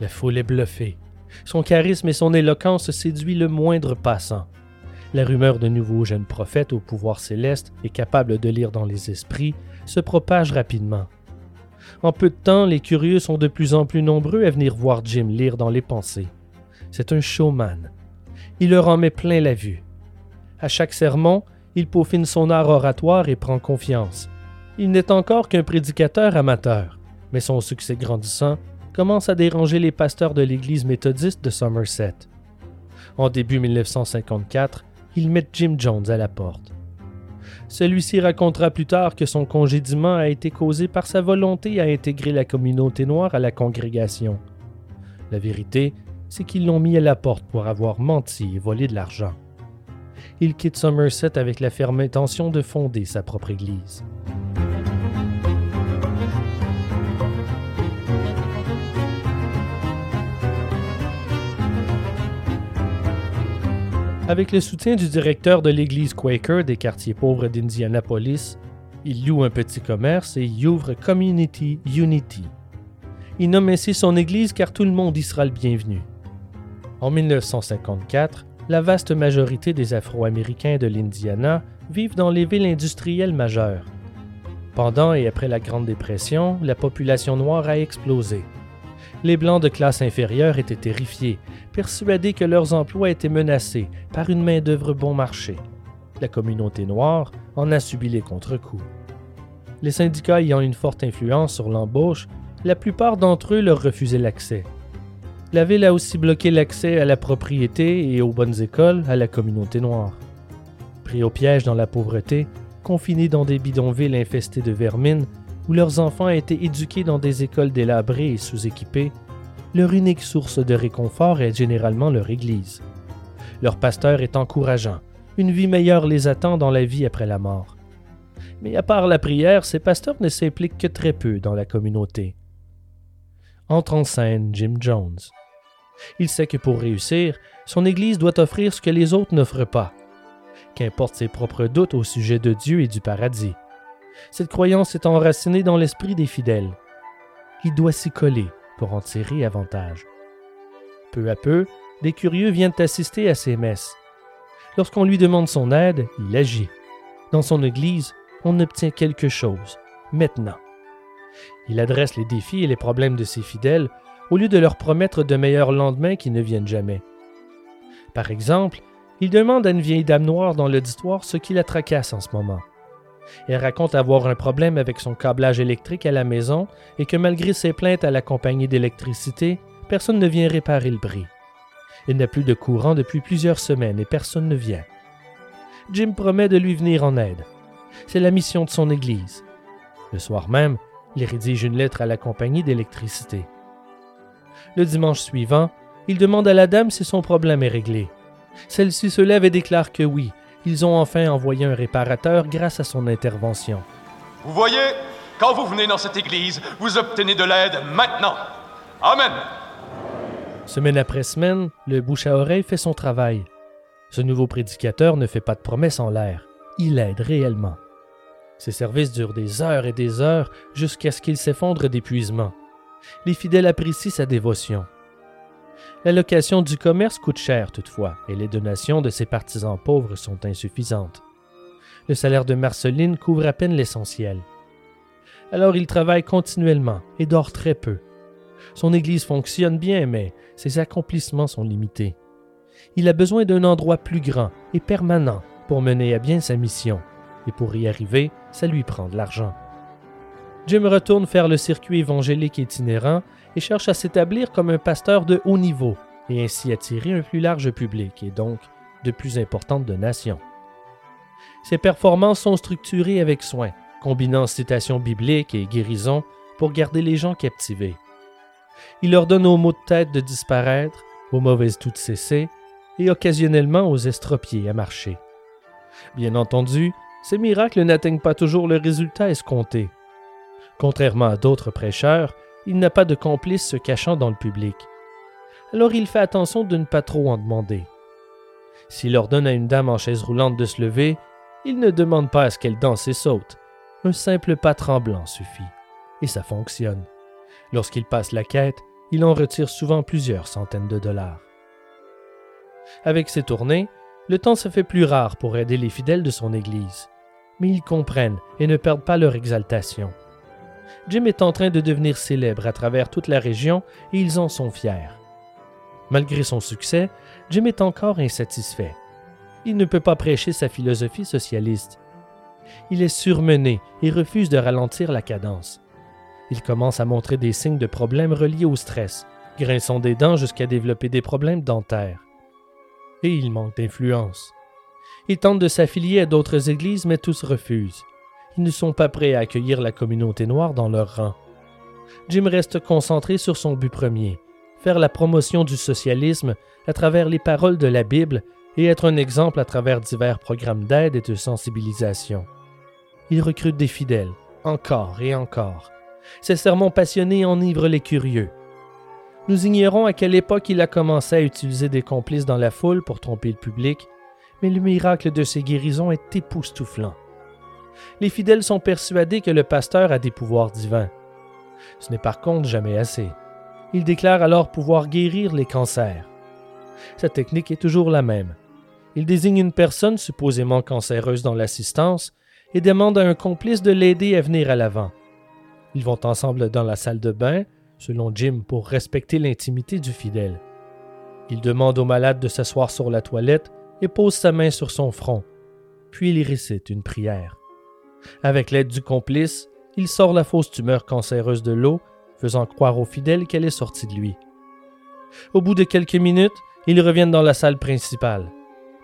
La foule est bluffée. Son charisme et son éloquence séduit le moindre passant. La rumeur de nouveaux jeunes prophètes au pouvoir céleste et capables de lire dans les esprits se propage rapidement. En peu de temps, les curieux sont de plus en plus nombreux à venir voir Jim lire dans les pensées. C'est un showman. Il leur en met plein la vue. À chaque sermon, il peaufine son art oratoire et prend confiance. Il n'est encore qu'un prédicateur amateur, mais son succès grandissant commence à déranger les pasteurs de l'Église méthodiste de Somerset. En début 1954, ils mettent Jim Jones à la porte. Celui-ci racontera plus tard que son congédiement a été causé par sa volonté à intégrer la communauté noire à la congrégation. La vérité, c'est qu'ils l'ont mis à la porte pour avoir menti et volé de l'argent. Il quitte Somerset avec la ferme intention de fonder sa propre Église. Avec le soutien du directeur de l'église Quaker des quartiers pauvres d'Indianapolis, il loue un petit commerce et y ouvre Community Unity. Il nomme ainsi son église car tout le monde y sera le bienvenu. En 1954, la vaste majorité des Afro-Américains de l'Indiana vivent dans les villes industrielles majeures. Pendant et après la Grande Dépression, la population noire a explosé. Les Blancs de classe inférieure étaient terrifiés, persuadés que leurs emplois étaient menacés par une main-d'œuvre bon marché. La communauté noire en a subi les contre-coups. Les syndicats ayant une forte influence sur l'embauche, la plupart d'entre eux leur refusaient l'accès. La ville a aussi bloqué l'accès à la propriété et aux bonnes écoles à la communauté noire. Pris au piège dans la pauvreté, confinés dans des bidonvilles infestés de vermine, où leurs enfants été éduqués dans des écoles délabrées et sous-équipées, leur unique source de réconfort est généralement leur Église. Leur pasteur est encourageant, une vie meilleure les attend dans la vie après la mort. Mais à part la prière, ces pasteurs ne s'impliquent que très peu dans la communauté. Entre en scène Jim Jones. Il sait que pour réussir, son Église doit offrir ce que les autres n'offrent pas. qu'importe ses propres doutes au sujet de Dieu et du paradis. Cette croyance est enracinée dans l'esprit des fidèles. Il doit s'y coller pour en tirer avantage. Peu à peu, des curieux viennent assister à ses messes. Lorsqu'on lui demande son aide, il agit. Dans son Église, on obtient quelque chose, maintenant. Il adresse les défis et les problèmes de ses fidèles au lieu de leur promettre de meilleurs lendemains qui ne viennent jamais. Par exemple, il demande à une vieille dame noire dans l'auditoire ce qui la tracasse en ce moment. Elle raconte avoir un problème avec son câblage électrique à la maison et que malgré ses plaintes à la compagnie d'électricité, personne ne vient réparer le bris. Il n'a plus de courant depuis plusieurs semaines et personne ne vient. Jim promet de lui venir en aide. C'est la mission de son Église. Le soir même, il rédige une lettre à la compagnie d'électricité. Le dimanche suivant, il demande à la dame si son problème est réglé. Celle-ci se lève et déclare que oui, ils ont enfin envoyé un réparateur grâce à son intervention. Vous voyez, quand vous venez dans cette église, vous obtenez de l'aide maintenant. Amen. Semaine après semaine, le bouche à oreille fait son travail. Ce nouveau prédicateur ne fait pas de promesses en l'air. Il aide réellement. Ses services durent des heures et des heures jusqu'à ce qu'il s'effondre d'épuisement. Les fidèles apprécient sa dévotion. La location du commerce coûte cher toutefois, et les donations de ses partisans pauvres sont insuffisantes. Le salaire de Marceline couvre à peine l'essentiel. Alors il travaille continuellement et dort très peu. Son Église fonctionne bien, mais ses accomplissements sont limités. Il a besoin d'un endroit plus grand et permanent pour mener à bien sa mission, et pour y arriver, ça lui prend de l'argent. Jim retourne faire le circuit évangélique itinérant et cherche à s'établir comme un pasteur de haut niveau et ainsi attirer un plus large public et donc de plus importantes donations. Ses performances sont structurées avec soin, combinant citations bibliques et guérisons pour garder les gens captivés. Il ordonne aux maux de tête de disparaître, aux mauvaises toutes cesser et occasionnellement aux estropiés à marcher. Bien entendu, ces miracles n'atteignent pas toujours le résultat escompté. Contrairement à d'autres prêcheurs, il n'a pas de complice se cachant dans le public. Alors il fait attention de ne pas trop en demander. S'il ordonne à une dame en chaise roulante de se lever, il ne demande pas à ce qu'elle danse et saute. Un simple pas tremblant suffit. Et ça fonctionne. Lorsqu'il passe la quête, il en retire souvent plusieurs centaines de dollars. Avec ses tournées, le temps se fait plus rare pour aider les fidèles de son Église. Mais ils comprennent et ne perdent pas leur exaltation. Jim est en train de devenir célèbre à travers toute la région et ils en sont fiers. Malgré son succès, Jim est encore insatisfait. Il ne peut pas prêcher sa philosophie socialiste. Il est surmené et refuse de ralentir la cadence. Il commence à montrer des signes de problèmes reliés au stress, grinçant des dents jusqu'à développer des problèmes dentaires. Et il manque d'influence. Il tente de s'affilier à d'autres églises, mais tous refusent ils ne sont pas prêts à accueillir la communauté noire dans leur rang. Jim reste concentré sur son but premier, faire la promotion du socialisme à travers les paroles de la Bible et être un exemple à travers divers programmes d'aide et de sensibilisation. Il recrute des fidèles, encore et encore. Ses sermons passionnés enivrent les curieux. Nous ignorons à quelle époque il a commencé à utiliser des complices dans la foule pour tromper le public, mais le miracle de ses guérisons est époustouflant les fidèles sont persuadés que le pasteur a des pouvoirs divins. Ce n'est par contre jamais assez. Il déclare alors pouvoir guérir les cancers. Sa technique est toujours la même. Il désigne une personne supposément cancéreuse dans l'assistance et demande à un complice de l'aider à venir à l'avant. Ils vont ensemble dans la salle de bain, selon Jim, pour respecter l'intimité du fidèle. Il demande au malade de s'asseoir sur la toilette et pose sa main sur son front, puis il récite une prière. Avec l'aide du complice, il sort la fausse tumeur cancéreuse de l'eau, faisant croire aux fidèles qu'elle est sortie de lui. Au bout de quelques minutes, ils reviennent dans la salle principale.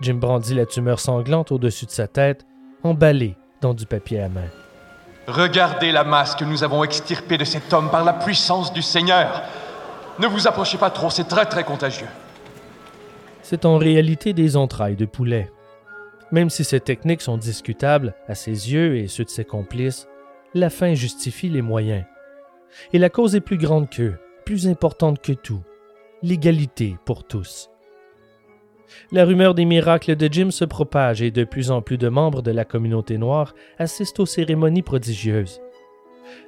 Jim brandit la tumeur sanglante au-dessus de sa tête, emballée dans du papier à main. Regardez la masse que nous avons extirpée de cet homme par la puissance du Seigneur. Ne vous approchez pas trop, c'est très très contagieux. C'est en réalité des entrailles de poulet. Même si ces techniques sont discutables à ses yeux et ceux de ses complices, la fin justifie les moyens. Et la cause est plus grande qu'eux, plus importante que tout, l'égalité pour tous. La rumeur des miracles de Jim se propage et de plus en plus de membres de la communauté noire assistent aux cérémonies prodigieuses.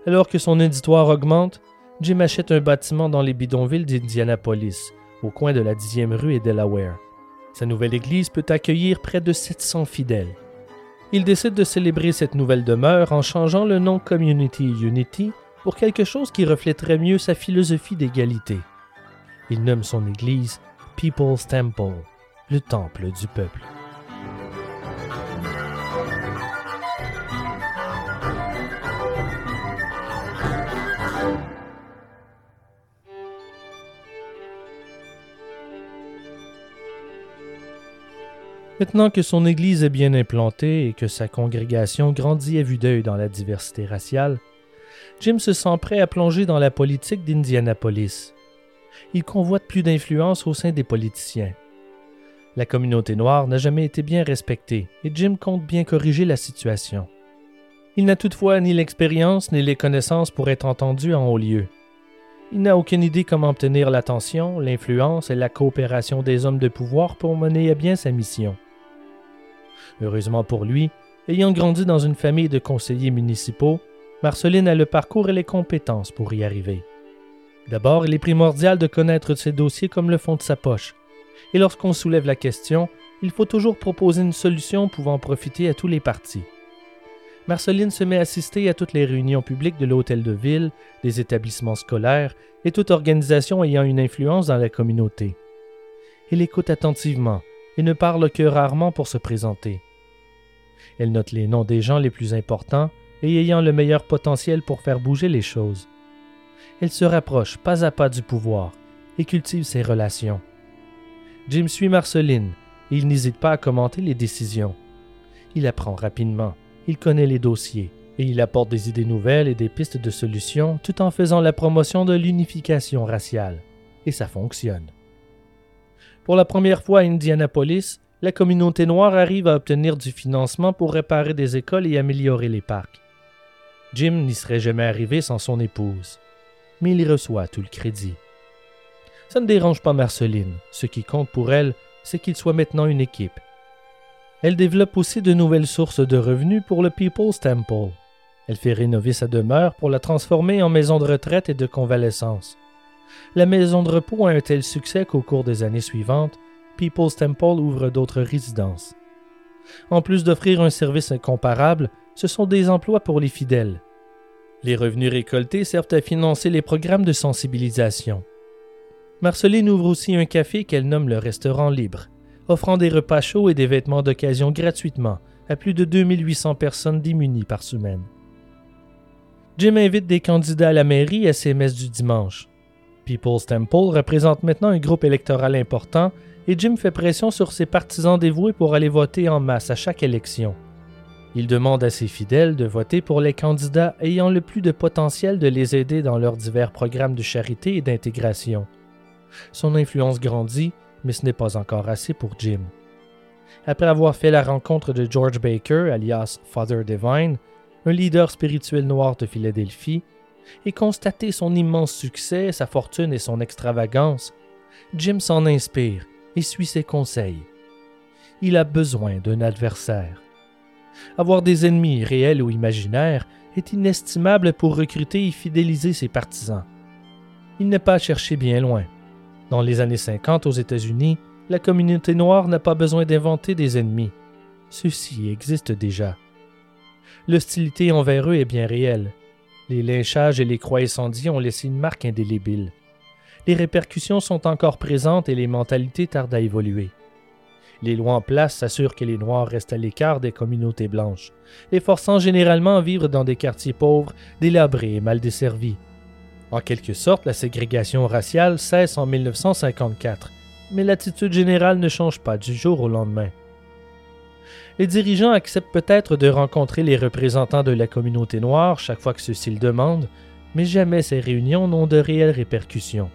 Alors que son auditoire augmente, Jim achète un bâtiment dans les bidonvilles d'Indianapolis, au coin de la 10e rue et Delaware. Sa nouvelle église peut accueillir près de 700 fidèles. Il décide de célébrer cette nouvelle demeure en changeant le nom Community Unity pour quelque chose qui reflèterait mieux sa philosophie d'égalité. Il nomme son église People's Temple, le temple du peuple. Maintenant que son Église est bien implantée et que sa congrégation grandit à vue d'œil dans la diversité raciale, Jim se sent prêt à plonger dans la politique d'Indianapolis. Il convoite plus d'influence au sein des politiciens. La communauté noire n'a jamais été bien respectée et Jim compte bien corriger la situation. Il n'a toutefois ni l'expérience ni les connaissances pour être entendu en haut lieu. Il n'a aucune idée comment obtenir l'attention, l'influence et la coopération des hommes de pouvoir pour mener à bien sa mission. Heureusement pour lui, ayant grandi dans une famille de conseillers municipaux, Marceline a le parcours et les compétences pour y arriver. D'abord, il est primordial de connaître ses dossiers comme le fond de sa poche. Et lorsqu'on soulève la question, il faut toujours proposer une solution pouvant profiter à tous les partis. Marceline se met à assister à toutes les réunions publiques de l'hôtel de ville, des établissements scolaires et toute organisation ayant une influence dans la communauté. Elle écoute attentivement et ne parle que rarement pour se présenter. Elle note les noms des gens les plus importants et ayant le meilleur potentiel pour faire bouger les choses. Elle se rapproche pas à pas du pouvoir et cultive ses relations. Jim suit Marceline et il n'hésite pas à commenter les décisions. Il apprend rapidement, il connaît les dossiers et il apporte des idées nouvelles et des pistes de solutions tout en faisant la promotion de l'unification raciale. Et ça fonctionne. Pour la première fois à Indianapolis, la communauté noire arrive à obtenir du financement pour réparer des écoles et améliorer les parcs. Jim n'y serait jamais arrivé sans son épouse, mais il reçoit tout le crédit. Ça ne dérange pas Marceline, ce qui compte pour elle, c'est qu'il soit maintenant une équipe. Elle développe aussi de nouvelles sources de revenus pour le People's Temple. Elle fait rénover sa demeure pour la transformer en maison de retraite et de convalescence. La maison de repos a un tel succès qu'au cours des années suivantes, People's Temple ouvre d'autres résidences. En plus d'offrir un service incomparable, ce sont des emplois pour les fidèles. Les revenus récoltés servent à financer les programmes de sensibilisation. Marceline ouvre aussi un café qu'elle nomme le Restaurant Libre, offrant des repas chauds et des vêtements d'occasion gratuitement à plus de 2800 personnes démunies par semaine. Jim invite des candidats à la mairie à ses messes du dimanche. People's Temple représente maintenant un groupe électoral important et Jim fait pression sur ses partisans dévoués pour aller voter en masse à chaque élection. Il demande à ses fidèles de voter pour les candidats ayant le plus de potentiel de les aider dans leurs divers programmes de charité et d'intégration. Son influence grandit, mais ce n'est pas encore assez pour Jim. Après avoir fait la rencontre de George Baker, alias Father Divine, un leader spirituel noir de Philadelphie, et constaté son immense succès, sa fortune et son extravagance, Jim s'en inspire et suit ses conseils. Il a besoin d'un adversaire. Avoir des ennemis réels ou imaginaires est inestimable pour recruter et fidéliser ses partisans. Il n'est pas à chercher bien loin. Dans les années 50 aux États-Unis, la communauté noire n'a pas besoin d'inventer des ennemis. Ceux-ci existent déjà. L'hostilité envers eux est bien réelle. Les lynchages et les croix incendiées ont laissé une marque indélébile les répercussions sont encore présentes et les mentalités tardent à évoluer. Les lois en place s'assurent que les Noirs restent à l'écart des communautés blanches, les forçant généralement à vivre dans des quartiers pauvres, délabrés et mal desservis. En quelque sorte, la ségrégation raciale cesse en 1954, mais l'attitude générale ne change pas du jour au lendemain. Les dirigeants acceptent peut-être de rencontrer les représentants de la communauté noire chaque fois que ceux-ci le demandent, mais jamais ces réunions n'ont de réelles répercussions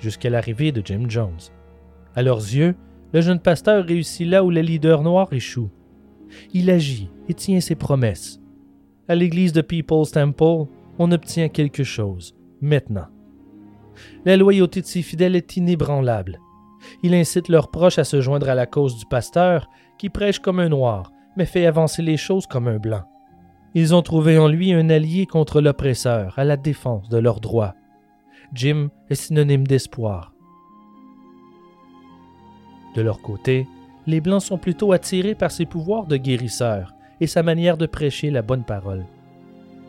jusqu'à l'arrivée de Jim Jones. À leurs yeux, le jeune pasteur réussit là où les leaders noirs échouent. Il agit et tient ses promesses. À l'église de People's Temple, on obtient quelque chose, maintenant. La loyauté de ses fidèles est inébranlable. Il incite leurs proches à se joindre à la cause du pasteur, qui prêche comme un noir, mais fait avancer les choses comme un blanc. Ils ont trouvé en lui un allié contre l'oppresseur, à la défense de leurs droits. Jim est synonyme d'espoir. De leur côté, les Blancs sont plutôt attirés par ses pouvoirs de guérisseur et sa manière de prêcher la bonne parole.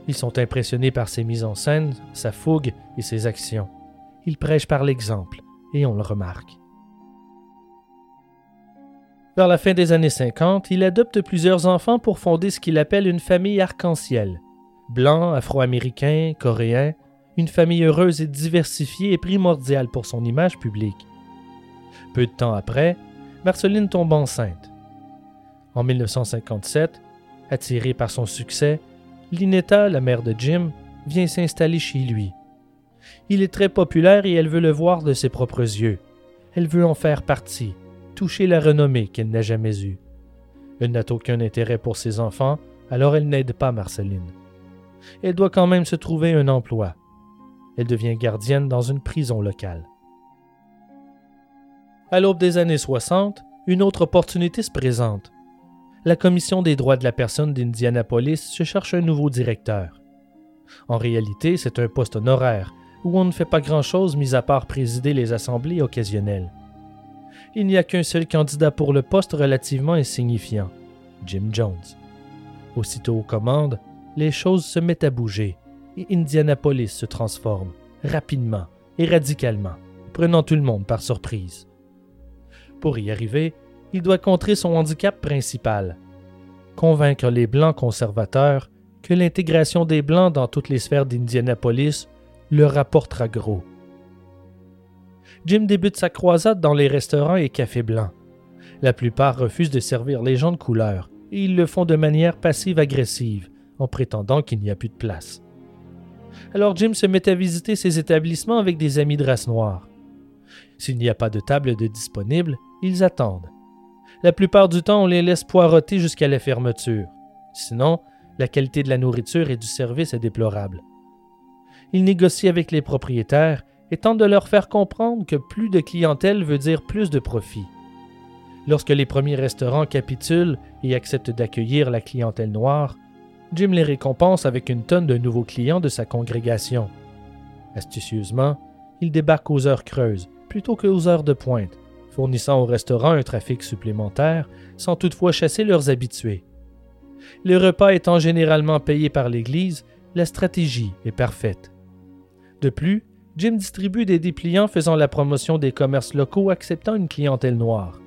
Ils sont impressionnés par ses mises en scène, sa fougue et ses actions. Il prêche par l'exemple, et on le remarque. Vers la fin des années 50, il adopte plusieurs enfants pour fonder ce qu'il appelle une famille arc-en-ciel. Blancs, afro-américains, coréens, une famille heureuse et diversifiée est primordiale pour son image publique. Peu de temps après, Marceline tombe enceinte. En 1957, attirée par son succès, Linetta, la mère de Jim, vient s'installer chez lui. Il est très populaire et elle veut le voir de ses propres yeux. Elle veut en faire partie, toucher la renommée qu'elle n'a jamais eue. Elle n'a aucun intérêt pour ses enfants, alors elle n'aide pas Marceline. Elle doit quand même se trouver un emploi. Elle devient gardienne dans une prison locale. À l'aube des années 60, une autre opportunité se présente. La Commission des droits de la personne d'Indianapolis se cherche un nouveau directeur. En réalité, c'est un poste honoraire où on ne fait pas grand-chose mis à part présider les assemblées occasionnelles il n'y a qu'un seul candidat pour le poste relativement insignifiant, Jim Jones. Aussitôt aux commandes, les choses se mettent à bouger et Indianapolis se transforme, rapidement et radicalement, prenant tout le monde par surprise. Pour y arriver, il doit contrer son handicap principal, convaincre les Blancs conservateurs que l'intégration des Blancs dans toutes les sphères d'Indianapolis leur rapportera gros. Jim débute sa croisade dans les restaurants et cafés blancs. La plupart refusent de servir les gens de couleur, et ils le font de manière passive-agressive, en prétendant qu'il n'y a plus de place. Alors Jim se met à visiter ces établissements avec des amis de race noire. S'il n'y a pas de table de disponible, ils attendent. La plupart du temps, on les laisse poireauter jusqu'à la fermeture. Sinon, la qualité de la nourriture et du service est déplorable. Ils négocient avec les propriétaires et tente de leur faire comprendre que plus de clientèle veut dire plus de profit. Lorsque les premiers restaurants capitulent et acceptent d'accueillir la clientèle noire, Jim les récompense avec une tonne de nouveaux clients de sa congrégation. Astucieusement, il débarque aux heures creuses plutôt qu'aux heures de pointe, fournissant aux restaurants un trafic supplémentaire sans toutefois chasser leurs habitués. Les repas étant généralement payés par l'Église, la stratégie est parfaite. De plus, Jim distribue des dépliants faisant la promotion des commerces locaux acceptant une clientèle noire.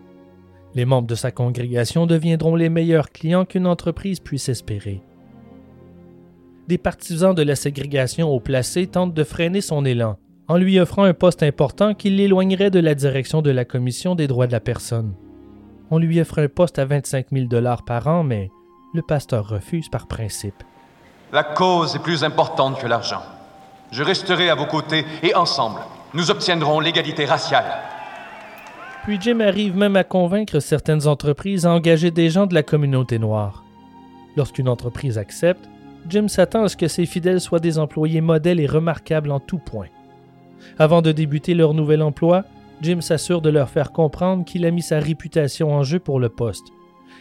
Les membres de sa congrégation deviendront les meilleurs clients qu'une entreprise puisse espérer. Des partisans de la ségrégation au placé tentent de freiner son élan, en lui offrant un poste important qui l'éloignerait de la direction de la Commission des droits de la personne. On lui offre un poste à 25 000 dollars par an, mais le pasteur refuse par principe. La cause est plus importante que l'argent. Je resterai à vos côtés et ensemble, nous obtiendrons l'égalité raciale. Puis Jim arrive même à convaincre certaines entreprises à engager des gens de la communauté noire. Lorsqu'une entreprise accepte, Jim s'attend à ce que ses fidèles soient des employés modèles et remarquables en tout point. Avant de débuter leur nouvel emploi, Jim s'assure de leur faire comprendre qu'il a mis sa réputation en jeu pour le poste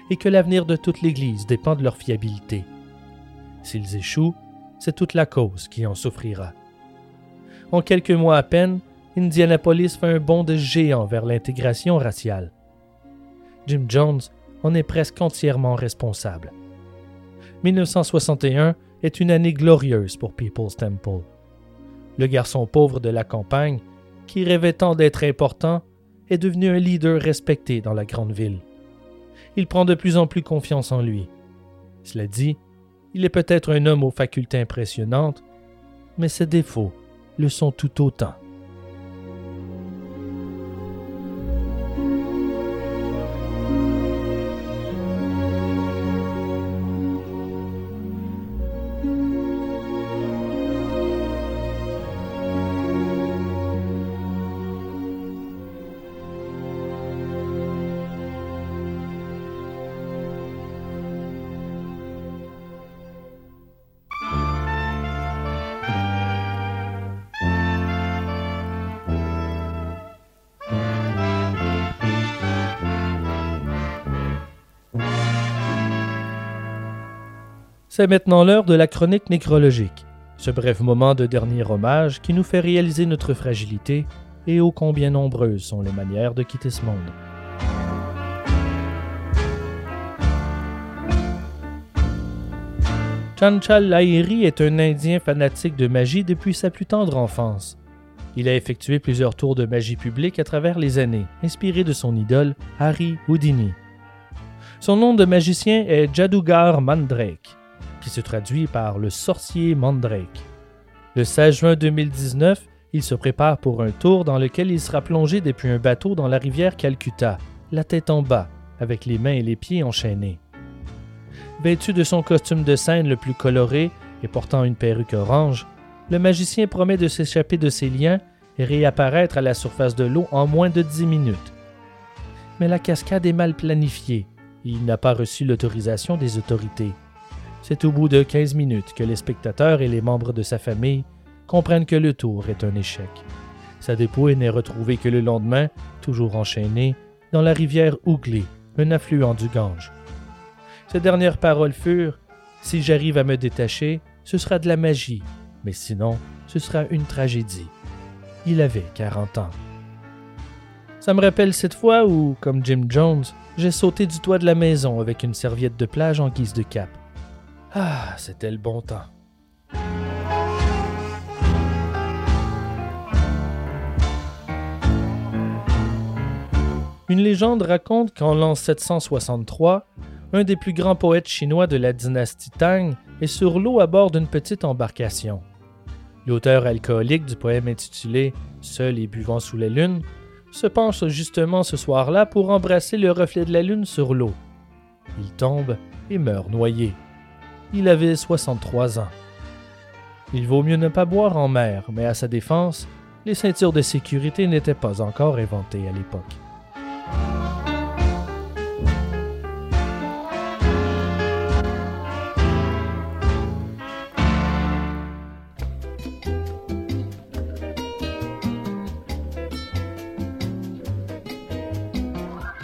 et que l'avenir de toute l'Église dépend de leur fiabilité. S'ils échouent, c'est toute la cause qui en souffrira. En quelques mois à peine, Indianapolis fait un bond de géant vers l'intégration raciale. Jim Jones en est presque entièrement responsable. 1961 est une année glorieuse pour People's Temple. Le garçon pauvre de la campagne, qui rêvait tant d'être important, est devenu un leader respecté dans la grande ville. Il prend de plus en plus confiance en lui. Cela dit, il est peut-être un homme aux facultés impressionnantes, mais ses défauts le sont tout autant. C'est maintenant l'heure de la chronique nécrologique, ce bref moment de dernier hommage qui nous fait réaliser notre fragilité et ô combien nombreuses sont les manières de quitter ce monde. Chanchal Lahiri est un Indien fanatique de magie depuis sa plus tendre enfance. Il a effectué plusieurs tours de magie publique à travers les années, inspiré de son idole Harry Houdini. Son nom de magicien est Jadugar Mandrake, qui se traduit par le sorcier Mandrake. Le 16 juin 2019, il se prépare pour un tour dans lequel il sera plongé depuis un bateau dans la rivière Calcutta, la tête en bas, avec les mains et les pieds enchaînés. Vêtu de son costume de scène le plus coloré et portant une perruque orange, le magicien promet de s'échapper de ses liens et réapparaître à la surface de l'eau en moins de dix minutes. Mais la cascade est mal planifiée et il n'a pas reçu l'autorisation des autorités. C'est au bout de 15 minutes que les spectateurs et les membres de sa famille comprennent que le tour est un échec. Sa dépouille n'est retrouvée que le lendemain, toujours enchaînée, dans la rivière Ougli, un affluent du Gange. Ses dernières paroles furent Si j'arrive à me détacher, ce sera de la magie, mais sinon, ce sera une tragédie. Il avait 40 ans. Ça me rappelle cette fois où, comme Jim Jones, j'ai sauté du toit de la maison avec une serviette de plage en guise de cap. Ah, c'était le bon temps. Une légende raconte qu'en l'an 763, un des plus grands poètes chinois de la dynastie Tang, est sur l'eau à bord d'une petite embarcation. L'auteur alcoolique du poème intitulé Seul et buvant sous la lune se penche justement ce soir-là pour embrasser le reflet de la lune sur l'eau. Il tombe et meurt noyé. Il avait 63 ans. Il vaut mieux ne pas boire en mer, mais à sa défense, les ceintures de sécurité n'étaient pas encore inventées à l'époque.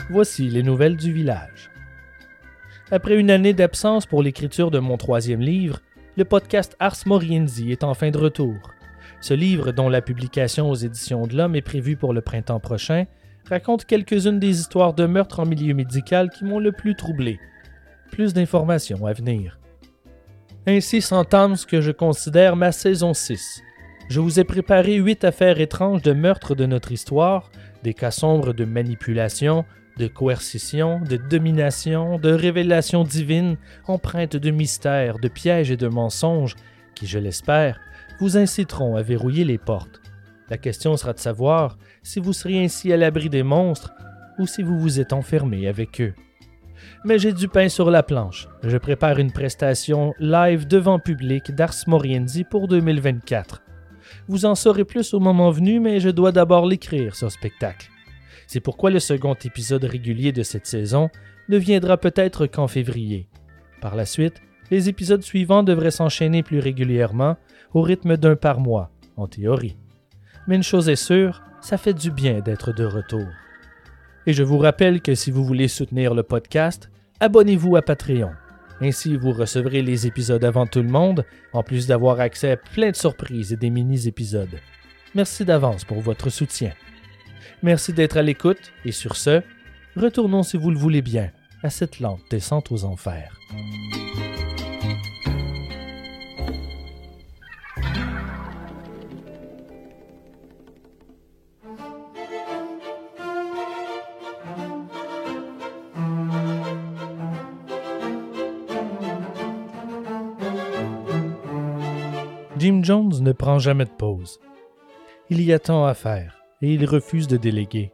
Voici les nouvelles du village. Après une année d'absence pour l'écriture de mon troisième livre, le podcast Ars Moriendi est enfin de retour. Ce livre, dont la publication aux éditions de l'Homme est prévue pour le printemps prochain, raconte quelques-unes des histoires de meurtres en milieu médical qui m'ont le plus troublé. Plus d'informations à venir. Ainsi s'entame ce que je considère ma saison 6. Je vous ai préparé huit affaires étranges de meurtres de notre histoire, des cas sombres de manipulation, de coercition, de domination, de révélation divine, empreintes de mystère, de pièges et de mensonges, qui, je l'espère, vous inciteront à verrouiller les portes. La question sera de savoir si vous seriez ainsi à l'abri des monstres ou si vous vous êtes enfermé avec eux. Mais j'ai du pain sur la planche. Je prépare une prestation live devant public d'Ars Moriendi pour 2024. Vous en saurez plus au moment venu, mais je dois d'abord l'écrire, ce spectacle. C'est pourquoi le second épisode régulier de cette saison ne viendra peut-être qu'en février. Par la suite, les épisodes suivants devraient s'enchaîner plus régulièrement, au rythme d'un par mois, en théorie. Mais une chose est sûre, ça fait du bien d'être de retour. Et je vous rappelle que si vous voulez soutenir le podcast, abonnez-vous à Patreon. Ainsi, vous recevrez les épisodes avant tout le monde, en plus d'avoir accès à plein de surprises et des mini-épisodes. Merci d'avance pour votre soutien. Merci d'être à l'écoute et sur ce, retournons si vous le voulez bien à cette lente descente aux enfers. Jim Jones ne prend jamais de pause. Il y a tant à faire et il refuse de déléguer.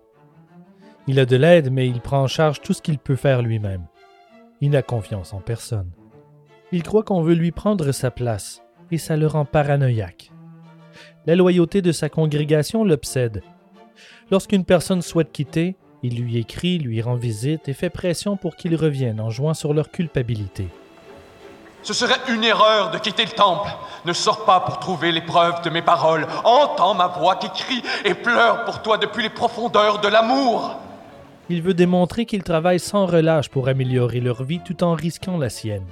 Il a de l'aide, mais il prend en charge tout ce qu'il peut faire lui-même. Il n'a confiance en personne. Il croit qu'on veut lui prendre sa place, et ça le rend paranoïaque. La loyauté de sa congrégation l'obsède. Lorsqu'une personne souhaite quitter, il lui écrit, lui rend visite et fait pression pour qu'il revienne en jouant sur leur culpabilité. Ce serait une erreur de quitter le temple. Ne sors pas pour trouver les preuves de mes paroles. Entends ma voix qui crie et pleure pour toi depuis les profondeurs de l'amour. Il veut démontrer qu'il travaille sans relâche pour améliorer leur vie tout en risquant la sienne.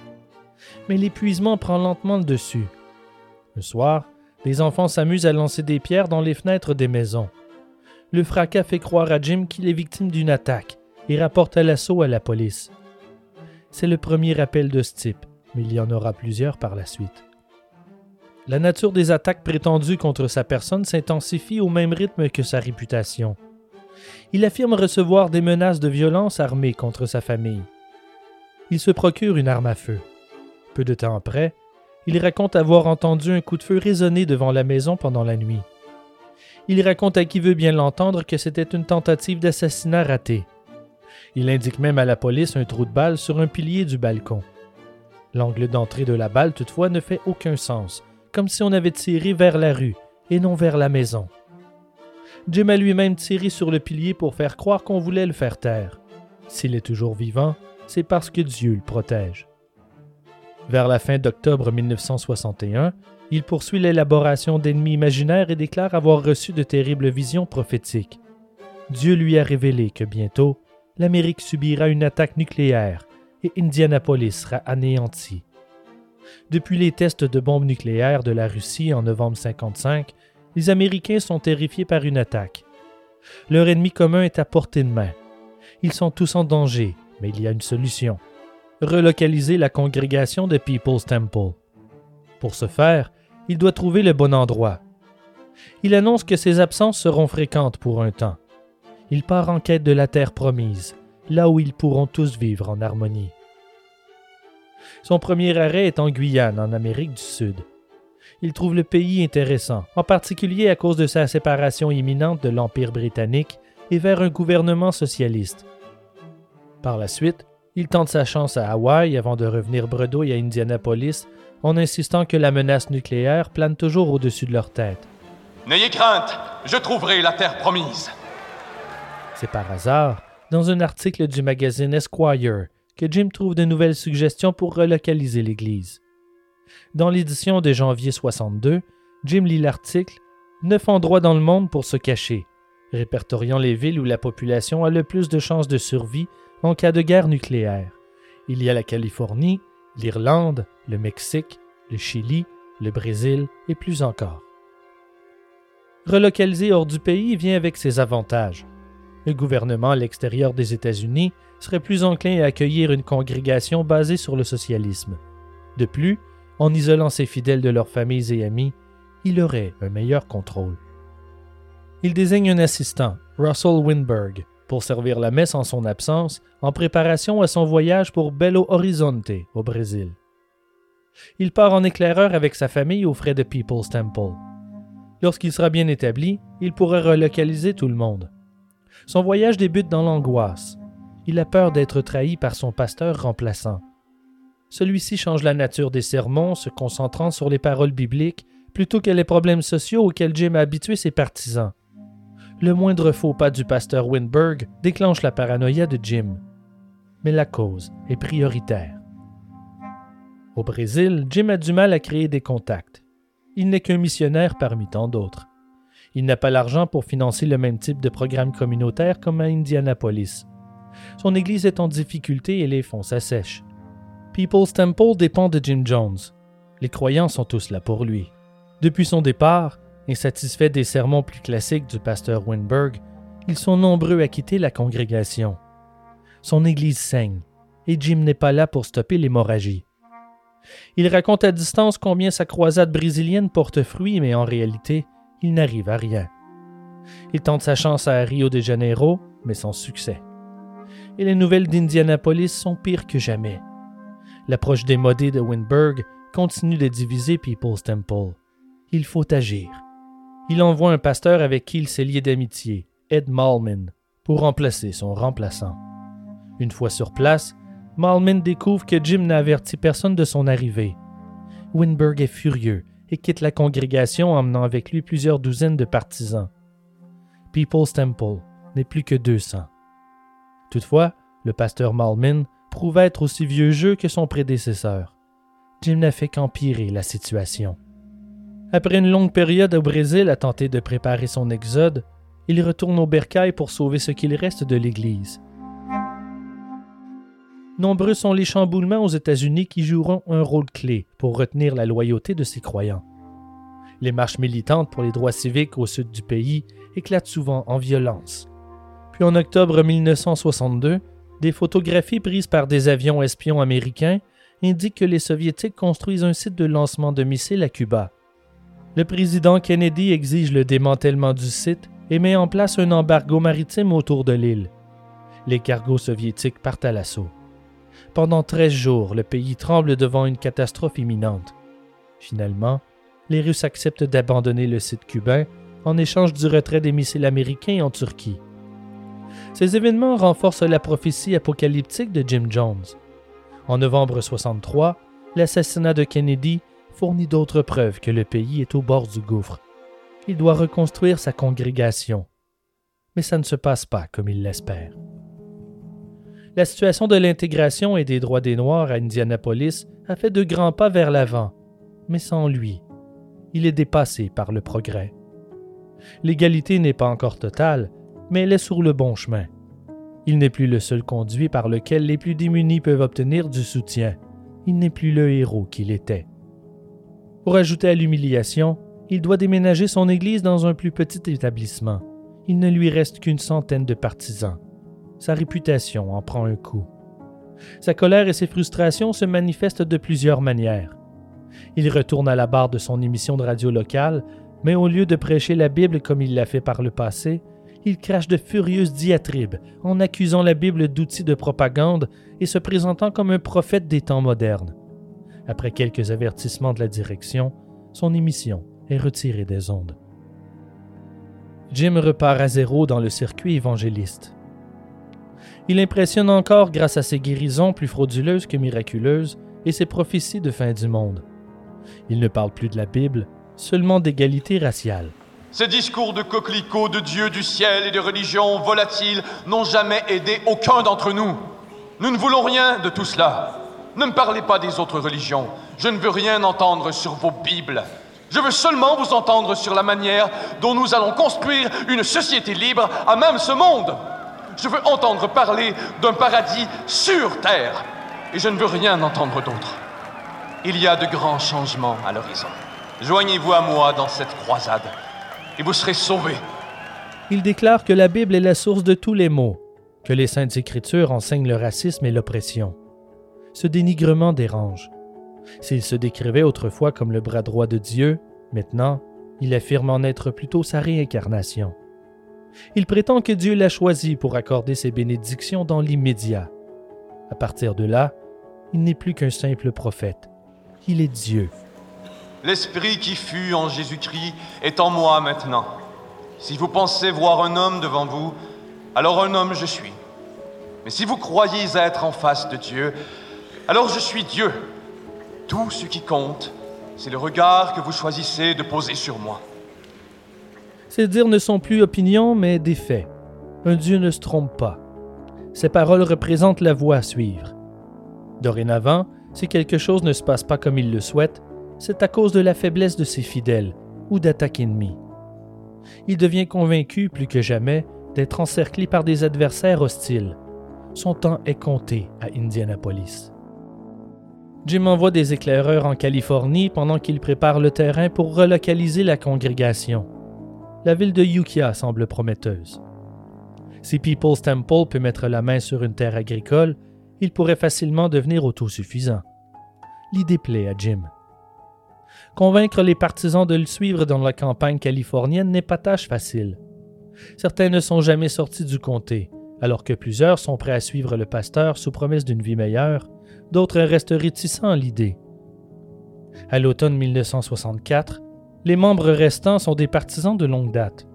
Mais l'épuisement prend lentement le dessus. Le soir, les enfants s'amusent à lancer des pierres dans les fenêtres des maisons. Le fracas fait croire à Jim qu'il est victime d'une attaque et rapporte à l'assaut à la police. C'est le premier appel de ce type, mais il y en aura plusieurs par la suite. La nature des attaques prétendues contre sa personne s'intensifie au même rythme que sa réputation. Il affirme recevoir des menaces de violence armée contre sa famille. Il se procure une arme à feu. Peu de temps après, il raconte avoir entendu un coup de feu résonner devant la maison pendant la nuit. Il raconte à qui veut bien l'entendre que c'était une tentative d'assassinat ratée. Il indique même à la police un trou de balle sur un pilier du balcon. L'angle d'entrée de la balle, toutefois, ne fait aucun sens, comme si on avait tiré vers la rue et non vers la maison. Jim a lui-même tiré sur le pilier pour faire croire qu'on voulait le faire taire. S'il est toujours vivant, c'est parce que Dieu le protège. Vers la fin d'octobre 1961, il poursuit l'élaboration d'ennemis imaginaires et déclare avoir reçu de terribles visions prophétiques. Dieu lui a révélé que bientôt, l'Amérique subira une attaque nucléaire et Indianapolis sera anéantie. Depuis les tests de bombes nucléaires de la Russie en novembre 1955, les Américains sont terrifiés par une attaque. Leur ennemi commun est à portée de main. Ils sont tous en danger, mais il y a une solution. Relocaliser la congrégation de People's Temple. Pour ce faire, il doit trouver le bon endroit. Il annonce que ses absences seront fréquentes pour un temps. Il part en quête de la terre promise, là où ils pourront tous vivre en harmonie. Son premier arrêt est en Guyane, en Amérique du Sud. Il trouve le pays intéressant, en particulier à cause de sa séparation imminente de l'Empire britannique et vers un gouvernement socialiste. Par la suite, il tente sa chance à Hawaï avant de revenir bredouille à Indianapolis en insistant que la menace nucléaire plane toujours au-dessus de leur tête. N'ayez crainte, je trouverai la terre promise. C'est par hasard, dans un article du magazine Esquire, que Jim trouve de nouvelles suggestions pour relocaliser l'Église. Dans l'édition de janvier 62, Jim lit l'article Neuf endroits dans le monde pour se cacher, répertoriant les villes où la population a le plus de chances de survie en cas de guerre nucléaire. Il y a la Californie, l'Irlande, le Mexique, le Chili, le Brésil et plus encore. Relocaliser hors du pays vient avec ses avantages. Le gouvernement à l'extérieur des États-Unis serait plus enclin à accueillir une congrégation basée sur le socialisme. De plus, en isolant ses fidèles de leurs familles et amis, il aurait un meilleur contrôle. Il désigne un assistant, Russell Winberg, pour servir la messe en son absence en préparation à son voyage pour Belo Horizonte, au Brésil. Il part en éclaireur avec sa famille aux frais de People's Temple. Lorsqu'il sera bien établi, il pourra relocaliser tout le monde. Son voyage débute dans l'angoisse, il a peur d'être trahi par son pasteur remplaçant. Celui-ci change la nature des sermons, se concentrant sur les paroles bibliques plutôt que les problèmes sociaux auxquels Jim a habitué ses partisans. Le moindre faux pas du pasteur Winberg déclenche la paranoïa de Jim. Mais la cause est prioritaire. Au Brésil, Jim a du mal à créer des contacts. Il n'est qu'un missionnaire parmi tant d'autres. Il n'a pas l'argent pour financer le même type de programme communautaire comme à Indianapolis. Son église est en difficulté et les fonds s'assèchent. People's Temple dépend de Jim Jones. Les croyants sont tous là pour lui. Depuis son départ, insatisfaits des sermons plus classiques du pasteur Winberg, ils sont nombreux à quitter la congrégation. Son église saigne, et Jim n'est pas là pour stopper l'hémorragie. Il raconte à distance combien sa croisade brésilienne porte fruit, mais en réalité, il n'arrive à rien. Il tente sa chance à Rio de Janeiro, mais sans succès et les nouvelles d'Indianapolis sont pires que jamais. L'approche démodée de Winberg continue de diviser People's Temple. Il faut agir. Il envoie un pasteur avec qui il s'est lié d'amitié, Ed Malman, pour remplacer son remplaçant. Une fois sur place, Malman découvre que Jim n'a averti personne de son arrivée. Winberg est furieux et quitte la congrégation emmenant avec lui plusieurs douzaines de partisans. People's Temple n'est plus que 200. Toutefois, le pasteur Malmin prouve être aussi vieux jeu que son prédécesseur. Jim n'a fait qu'empirer la situation. Après une longue période au Brésil à tenter de préparer son exode, il retourne au bercail pour sauver ce qu'il reste de l'Église. Nombreux sont les chamboulements aux États-Unis qui joueront un rôle clé pour retenir la loyauté de ses croyants. Les marches militantes pour les droits civiques au sud du pays éclatent souvent en violence. Puis en octobre 1962, des photographies prises par des avions espions américains indiquent que les Soviétiques construisent un site de lancement de missiles à Cuba. Le président Kennedy exige le démantèlement du site et met en place un embargo maritime autour de l'île. Les cargos soviétiques partent à l'assaut. Pendant 13 jours, le pays tremble devant une catastrophe imminente. Finalement, les Russes acceptent d'abandonner le site cubain en échange du retrait des missiles américains en Turquie. Ces événements renforcent la prophétie apocalyptique de Jim Jones. En novembre 63, l'assassinat de Kennedy fournit d'autres preuves que le pays est au bord du gouffre. Il doit reconstruire sa congrégation. Mais ça ne se passe pas comme il l'espère. La situation de l'intégration et des droits des Noirs à Indianapolis a fait de grands pas vers l'avant, mais sans lui. Il est dépassé par le progrès. L'égalité n'est pas encore totale, mais elle est sur le bon chemin. Il n'est plus le seul conduit par lequel les plus démunis peuvent obtenir du soutien. Il n'est plus le héros qu'il était. Pour ajouter à l'humiliation, il doit déménager son Église dans un plus petit établissement. Il ne lui reste qu'une centaine de partisans. Sa réputation en prend un coup. Sa colère et ses frustrations se manifestent de plusieurs manières. Il retourne à la barre de son émission de radio locale, mais au lieu de prêcher la Bible comme il l'a fait par le passé, il crache de furieuses diatribes en accusant la Bible d'outils de propagande et se présentant comme un prophète des temps modernes. Après quelques avertissements de la direction, son émission est retirée des ondes. Jim repart à zéro dans le circuit évangéliste. Il impressionne encore grâce à ses guérisons plus frauduleuses que miraculeuses et ses prophéties de fin du monde. Il ne parle plus de la Bible, seulement d'égalité raciale. Ces discours de coquelicots, de Dieu, du ciel et de religions volatiles n'ont jamais aidé aucun d'entre nous. Nous ne voulons rien de tout cela. Ne me parlez pas des autres religions. Je ne veux rien entendre sur vos Bibles. Je veux seulement vous entendre sur la manière dont nous allons construire une société libre à même ce monde. Je veux entendre parler d'un paradis sur Terre. Et je ne veux rien entendre d'autre. Il y a de grands changements à l'horizon. Joignez-vous à moi dans cette croisade et vous serez sauvés. Il déclare que la Bible est la source de tous les maux, que les saintes écritures enseignent le racisme et l'oppression. Ce dénigrement dérange. S'il se décrivait autrefois comme le bras droit de Dieu, maintenant, il affirme en être plutôt sa réincarnation. Il prétend que Dieu l'a choisi pour accorder ses bénédictions dans l'immédiat. À partir de là, il n'est plus qu'un simple prophète. Il est Dieu. L'esprit qui fut en Jésus-Christ est en moi maintenant. Si vous pensez voir un homme devant vous, alors un homme je suis. Mais si vous croyez être en face de Dieu, alors je suis Dieu. Tout ce qui compte, c'est le regard que vous choisissez de poser sur moi. Ces dires ne sont plus opinions, mais des faits. Un Dieu ne se trompe pas. Ces paroles représentent la voie à suivre. Dorénavant, si quelque chose ne se passe pas comme il le souhaite, c'est à cause de la faiblesse de ses fidèles ou d'attaques ennemies. Il devient convaincu plus que jamais d'être encerclé par des adversaires hostiles. Son temps est compté à Indianapolis. Jim envoie des éclaireurs en Californie pendant qu'il prépare le terrain pour relocaliser la congrégation. La ville de Ukiah semble prometteuse. Si People's Temple peut mettre la main sur une terre agricole, il pourrait facilement devenir autosuffisant. L'idée plaît à Jim. Convaincre les partisans de le suivre dans la campagne californienne n'est pas tâche facile. Certains ne sont jamais sortis du comté, alors que plusieurs sont prêts à suivre le pasteur sous promesse d'une vie meilleure, d'autres restent réticents à l'idée. À l'automne 1964, les membres restants sont des partisans de longue date.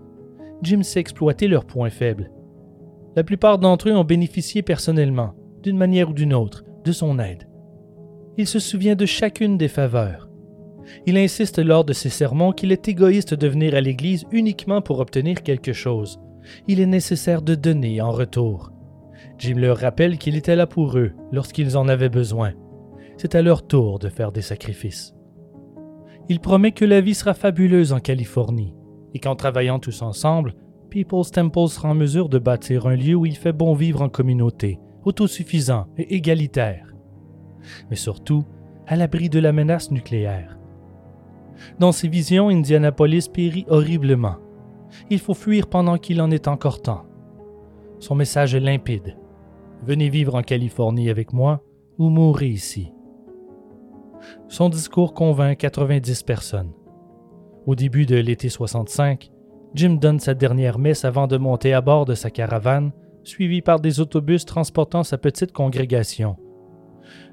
Jim sait exploiter leurs points faibles. La plupart d'entre eux ont bénéficié personnellement, d'une manière ou d'une autre, de son aide. Il se souvient de chacune des faveurs. Il insiste lors de ses sermons qu'il est égoïste de venir à l'Église uniquement pour obtenir quelque chose. Il est nécessaire de donner en retour. Jim leur rappelle qu'il était là pour eux lorsqu'ils en avaient besoin. C'est à leur tour de faire des sacrifices. Il promet que la vie sera fabuleuse en Californie et qu'en travaillant tous ensemble, People's Temple sera en mesure de bâtir un lieu où il fait bon vivre en communauté, autosuffisant et égalitaire. Mais surtout, à l'abri de la menace nucléaire. Dans ses visions, Indianapolis périt horriblement. Il faut fuir pendant qu'il en est encore temps. Son message est limpide. Venez vivre en Californie avec moi ou mourrez ici. Son discours convainc 90 personnes. Au début de l'été 65, Jim donne sa dernière messe avant de monter à bord de sa caravane, suivi par des autobus transportant sa petite congrégation.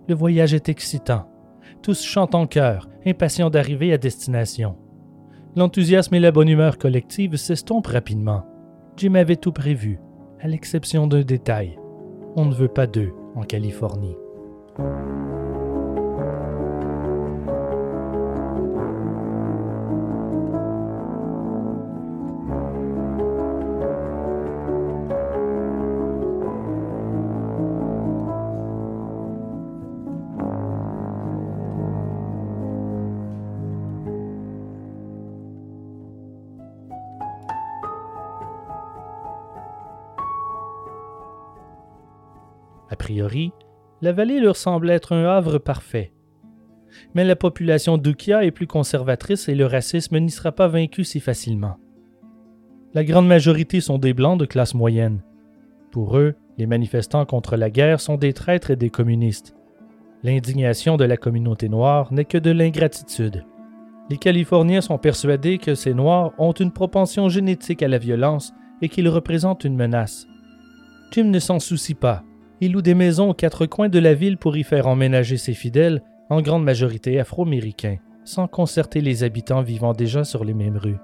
Le voyage est excitant. Tous chantent en chœur, impatients d'arriver à destination. L'enthousiasme et la bonne humeur collective s'estompent rapidement. Jim avait tout prévu, à l'exception d'un détail. On ne veut pas d'eux en Californie. La vallée leur semble être un havre parfait. Mais la population d'Ukia est plus conservatrice et le racisme n'y sera pas vaincu si facilement. La grande majorité sont des Blancs de classe moyenne. Pour eux, les manifestants contre la guerre sont des traîtres et des communistes. L'indignation de la communauté noire n'est que de l'ingratitude. Les Californiens sont persuadés que ces Noirs ont une propension génétique à la violence et qu'ils représentent une menace. Jim ne s'en soucie pas il loue des maisons aux quatre coins de la ville pour y faire emménager ses fidèles, en grande majorité afro-américains, sans concerter les habitants vivant déjà sur les mêmes rues.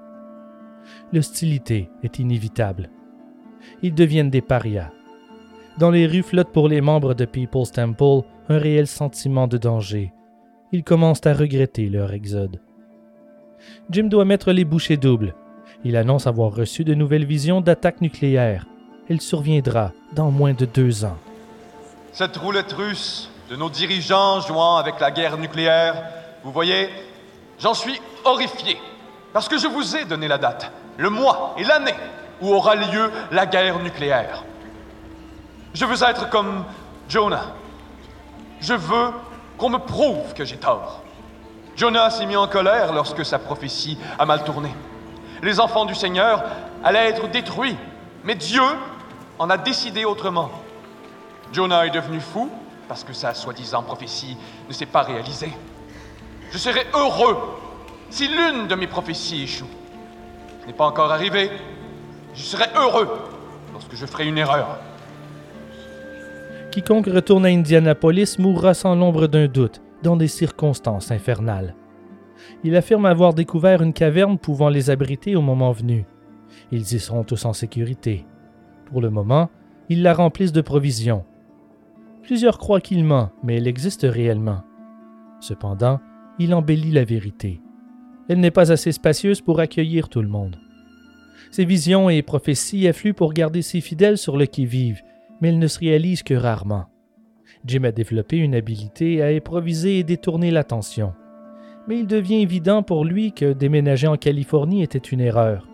L'hostilité est inévitable. Ils deviennent des parias. Dans les rues flotte pour les membres de People's Temple un réel sentiment de danger. Ils commencent à regretter leur exode. Jim doit mettre les bouchées doubles. Il annonce avoir reçu de nouvelles visions d'attaque nucléaire. Elle surviendra dans moins de deux ans. Cette roulette russe de nos dirigeants jouant avec la guerre nucléaire, vous voyez, j'en suis horrifié. Parce que je vous ai donné la date, le mois et l'année où aura lieu la guerre nucléaire. Je veux être comme Jonah. Je veux qu'on me prouve que j'ai tort. Jonah s'est mis en colère lorsque sa prophétie a mal tourné. Les enfants du Seigneur allaient être détruits, mais Dieu en a décidé autrement. Jonah est devenu fou parce que sa soi-disant prophétie ne s'est pas réalisée. Je serai heureux si l'une de mes prophéties échoue. Ce n'est pas encore arrivé. Je serai heureux lorsque je ferai une erreur. Quiconque retourne à Indianapolis mourra sans l'ombre d'un doute, dans des circonstances infernales. Il affirme avoir découvert une caverne pouvant les abriter au moment venu. Ils y seront tous en sécurité. Pour le moment, ils la remplissent de provisions, Plusieurs croient qu'il ment, mais elle existe réellement. Cependant, il embellit la vérité. Elle n'est pas assez spacieuse pour accueillir tout le monde. Ses visions et prophéties affluent pour garder ses fidèles sur le qui-vive, mais elles ne se réalisent que rarement. Jim a développé une habileté à improviser et détourner l'attention. Mais il devient évident pour lui que déménager en Californie était une erreur.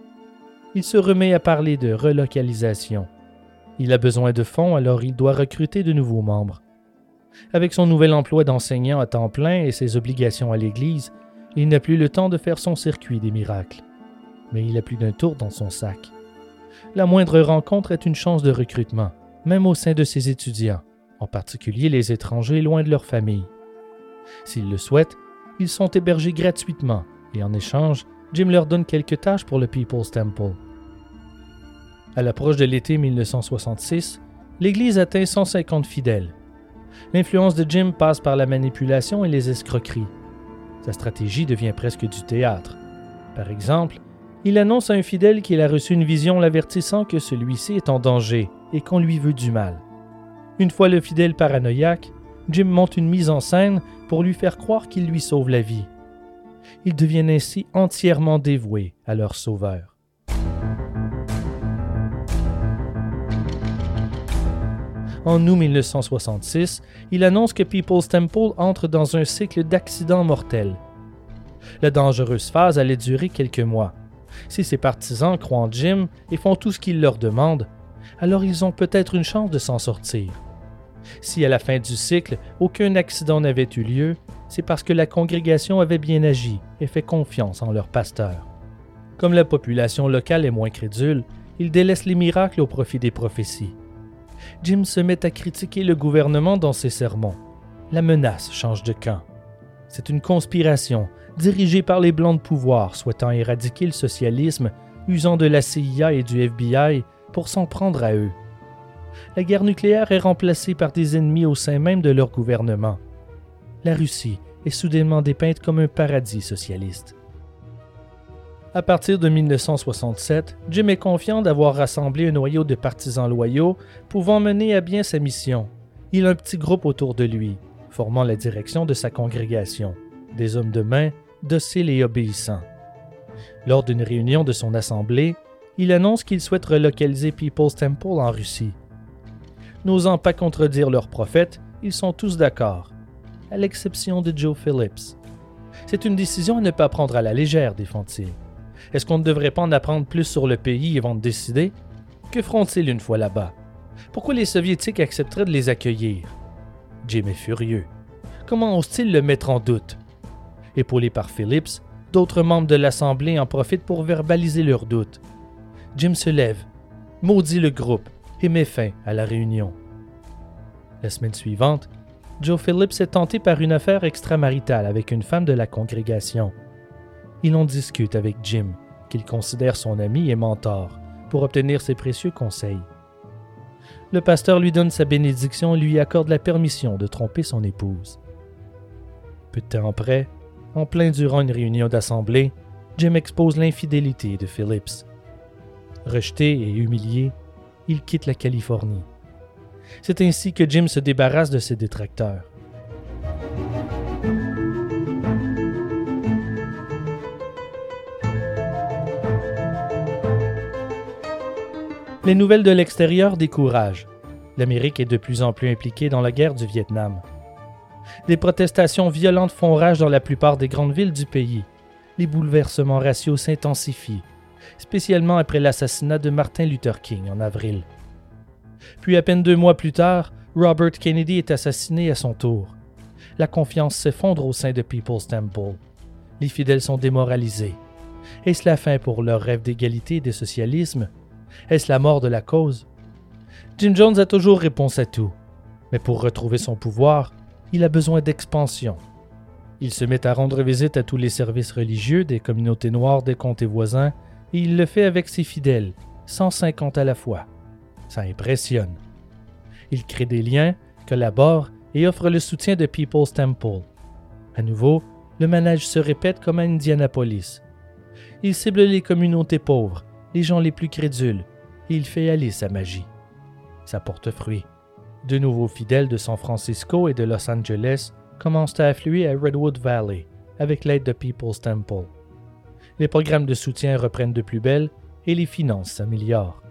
Il se remet à parler de relocalisation. Il a besoin de fonds, alors il doit recruter de nouveaux membres. Avec son nouvel emploi d'enseignant à temps plein et ses obligations à l'Église, il n'a plus le temps de faire son circuit des miracles. Mais il a plus d'un tour dans son sac. La moindre rencontre est une chance de recrutement, même au sein de ses étudiants, en particulier les étrangers loin de leur famille. S'ils le souhaitent, ils sont hébergés gratuitement et en échange, Jim leur donne quelques tâches pour le People's Temple. À l'approche de l'été 1966, l'Église atteint 150 fidèles. L'influence de Jim passe par la manipulation et les escroqueries. Sa stratégie devient presque du théâtre. Par exemple, il annonce à un fidèle qu'il a reçu une vision l'avertissant que celui-ci est en danger et qu'on lui veut du mal. Une fois le fidèle paranoïaque, Jim monte une mise en scène pour lui faire croire qu'il lui sauve la vie. Ils deviennent ainsi entièrement dévoués à leur sauveur. En août 1966, il annonce que People's Temple entre dans un cycle d'accidents mortels. La dangereuse phase allait durer quelques mois. Si ses partisans croient en Jim et font tout ce qu'il leur demande, alors ils ont peut-être une chance de s'en sortir. Si à la fin du cycle, aucun accident n'avait eu lieu, c'est parce que la congrégation avait bien agi et fait confiance en leur pasteur. Comme la population locale est moins crédule, ils délaissent les miracles au profit des prophéties. Jim se met à critiquer le gouvernement dans ses sermons. La menace change de camp. C'est une conspiration dirigée par les Blancs de pouvoir souhaitant éradiquer le socialisme, usant de la CIA et du FBI pour s'en prendre à eux. La guerre nucléaire est remplacée par des ennemis au sein même de leur gouvernement. La Russie est soudainement dépeinte comme un paradis socialiste. À partir de 1967, Jim est confiant d'avoir rassemblé un noyau de partisans loyaux pouvant mener à bien sa mission. Il a un petit groupe autour de lui, formant la direction de sa congrégation, des hommes de main, dociles et obéissants. Lors d'une réunion de son assemblée, il annonce qu'il souhaite relocaliser People's Temple en Russie. N'osant pas contredire leur prophète, ils sont tous d'accord, à l'exception de Joe Phillips. C'est une décision à ne pas prendre à la légère, défend-il. Est-ce qu'on ne devrait pas en apprendre plus sur le pays avant de décider? Que feront-ils une fois là-bas? Pourquoi les Soviétiques accepteraient de les accueillir? Jim est furieux. Comment osent-ils le mettre en doute? Épaulé par Phillips, d'autres membres de l'Assemblée en profitent pour verbaliser leurs doutes. Jim se lève, maudit le groupe et met fin à la réunion. La semaine suivante, Joe Phillips est tenté par une affaire extramaritale avec une femme de la congrégation. Il en discute avec Jim, qu'il considère son ami et mentor, pour obtenir ses précieux conseils. Le pasteur lui donne sa bénédiction et lui accorde la permission de tromper son épouse. Peu de temps après, en plein durant une réunion d'assemblée, Jim expose l'infidélité de Phillips. Rejeté et humilié, il quitte la Californie. C'est ainsi que Jim se débarrasse de ses détracteurs. Les nouvelles de l'extérieur découragent. L'Amérique est de plus en plus impliquée dans la guerre du Vietnam. Des protestations violentes font rage dans la plupart des grandes villes du pays. Les bouleversements raciaux s'intensifient, spécialement après l'assassinat de Martin Luther King en avril. Puis à peine deux mois plus tard, Robert Kennedy est assassiné à son tour. La confiance s'effondre au sein de People's Temple. Les fidèles sont démoralisés. Est-ce la fin pour leur rêve d'égalité et de socialisme est-ce la mort de la cause? Jim Jones a toujours réponse à tout, mais pour retrouver son pouvoir, il a besoin d'expansion. Il se met à rendre visite à tous les services religieux des communautés noires des comtés voisins et il le fait avec ses fidèles, 150 à la fois. Ça impressionne. Il crée des liens, collabore et offre le soutien de People's Temple. À nouveau, le manège se répète comme à Indianapolis. Il cible les communautés pauvres, les gens les plus crédules, et il fait aller sa magie. Ça porte fruit. De nouveaux fidèles de San Francisco et de Los Angeles commencent à affluer à Redwood Valley avec l'aide de People's Temple. Les programmes de soutien reprennent de plus belle et les finances s'améliorent.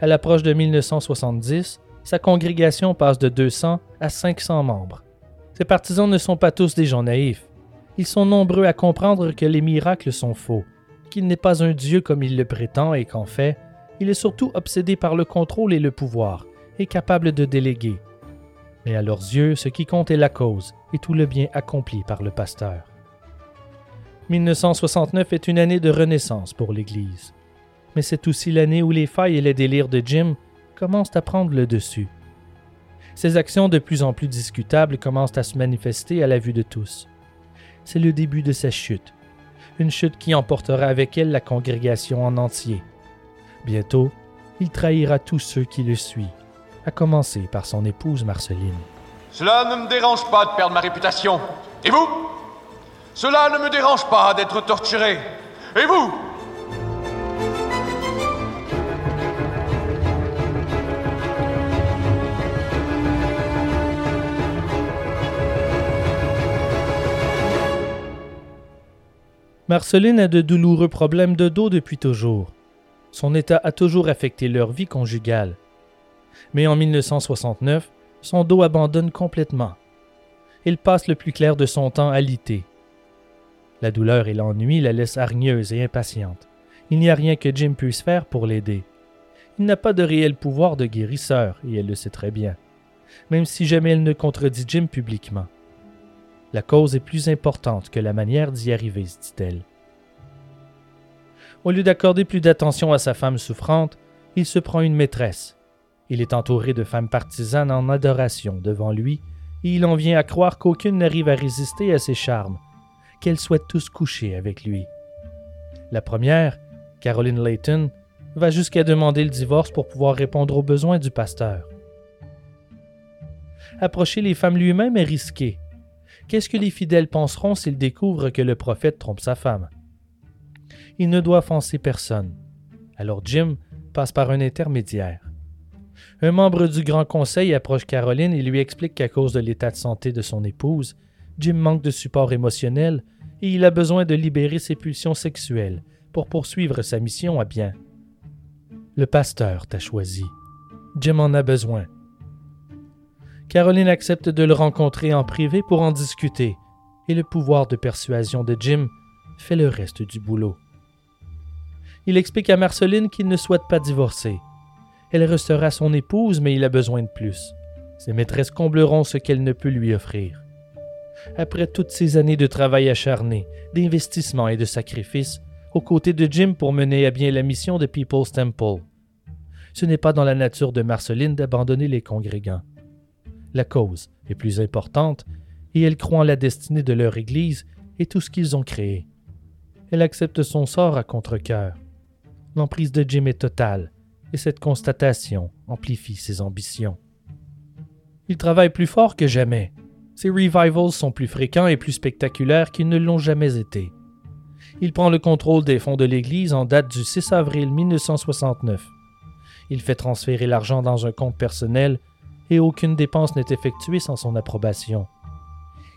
À l'approche de 1970, sa congrégation passe de 200 à 500 membres. Ses partisans ne sont pas tous des gens naïfs. Ils sont nombreux à comprendre que les miracles sont faux qu'il n'est pas un Dieu comme il le prétend et qu'en fait, il est surtout obsédé par le contrôle et le pouvoir, et capable de déléguer. Mais à leurs yeux, ce qui compte est la cause et tout le bien accompli par le pasteur. 1969 est une année de renaissance pour l'Église. Mais c'est aussi l'année où les failles et les délires de Jim commencent à prendre le dessus. Ses actions de plus en plus discutables commencent à se manifester à la vue de tous. C'est le début de sa chute, une chute qui emportera avec elle la congrégation en entier. Bientôt, il trahira tous ceux qui le suivent, à commencer par son épouse Marceline. Cela ne me dérange pas de perdre ma réputation. Et vous? Cela ne me dérange pas d'être torturé. Et vous? Marceline a de douloureux problèmes de dos depuis toujours. Son état a toujours affecté leur vie conjugale. Mais en 1969, son dos abandonne complètement. Il passe le plus clair de son temps à liter. La douleur et l'ennui la laissent hargneuse et impatiente. Il n'y a rien que Jim puisse faire pour l'aider. Il n'a pas de réel pouvoir de guérisseur, et elle le sait très bien. même si jamais elle ne contredit Jim publiquement. La cause est plus importante que la manière d'y arriver, se dit-elle. Au lieu d'accorder plus d'attention à sa femme souffrante, il se prend une maîtresse. Il est entouré de femmes partisanes en adoration devant lui, et il en vient à croire qu'aucune n'arrive à résister à ses charmes, qu'elles souhaitent tous coucher avec lui. La première, Caroline Layton, va jusqu'à demander le divorce pour pouvoir répondre aux besoins du pasteur. Approcher les femmes lui-même est risqué. Qu'est-ce que les fidèles penseront s'ils découvrent que le prophète trompe sa femme? Il ne doit offenser personne. Alors Jim passe par un intermédiaire. Un membre du Grand Conseil approche Caroline et lui explique qu'à cause de l'état de santé de son épouse, Jim manque de support émotionnel et il a besoin de libérer ses pulsions sexuelles pour poursuivre sa mission à bien. Le pasteur t'a choisi. Jim en a besoin. Caroline accepte de le rencontrer en privé pour en discuter, et le pouvoir de persuasion de Jim fait le reste du boulot. Il explique à Marceline qu'il ne souhaite pas divorcer. Elle restera son épouse, mais il a besoin de plus. Ses maîtresses combleront ce qu'elle ne peut lui offrir. Après toutes ces années de travail acharné, d'investissement et de sacrifice, aux côtés de Jim pour mener à bien la mission de People's Temple. Ce n'est pas dans la nature de Marceline d'abandonner les congrégants. La cause est plus importante et elle croit en la destinée de leur Église et tout ce qu'ils ont créé. Elle accepte son sort à contre-coeur. L'emprise de Jim est totale et cette constatation amplifie ses ambitions. Il travaille plus fort que jamais. Ses revivals sont plus fréquents et plus spectaculaires qu'ils ne l'ont jamais été il prend le contrôle des fonds de l'Église en date du 6 avril 1969. Il fait transférer l'argent dans un compte personnel et aucune dépense n'est effectuée sans son approbation.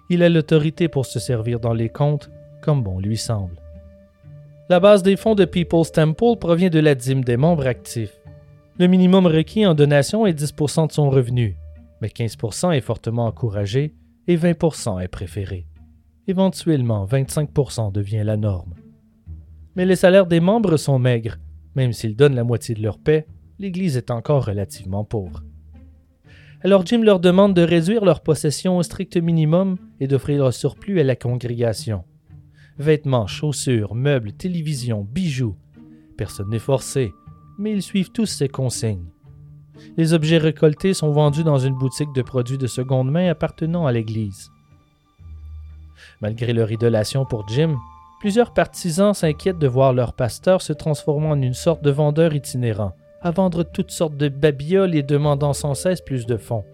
Il a l'autorité pour se servir dans les comptes comme bon lui semble. La base des fonds de People's Temple provient de la dîme des membres actifs. Le minimum requis en donation est 10% de son revenu, mais 15 est fortement encouragé et 20% est préféré. Éventuellement, 25% devient la norme. Mais les salaires des membres sont maigres. Même s'ils donnent la moitié de leur paix, l'Église est encore relativement pauvre. Alors Jim leur demande de réduire leurs possessions au strict minimum et d'offrir un surplus à la congrégation. Vêtements, chaussures, meubles, télévisions, bijoux. Personne n'est forcé, mais ils suivent tous ces consignes. Les objets récoltés sont vendus dans une boutique de produits de seconde main appartenant à l'Église. Malgré leur idolation pour Jim, plusieurs partisans s'inquiètent de voir leur pasteur se transformant en une sorte de vendeur itinérant, à vendre toutes sortes de babioles et demandant sans cesse plus de fonds.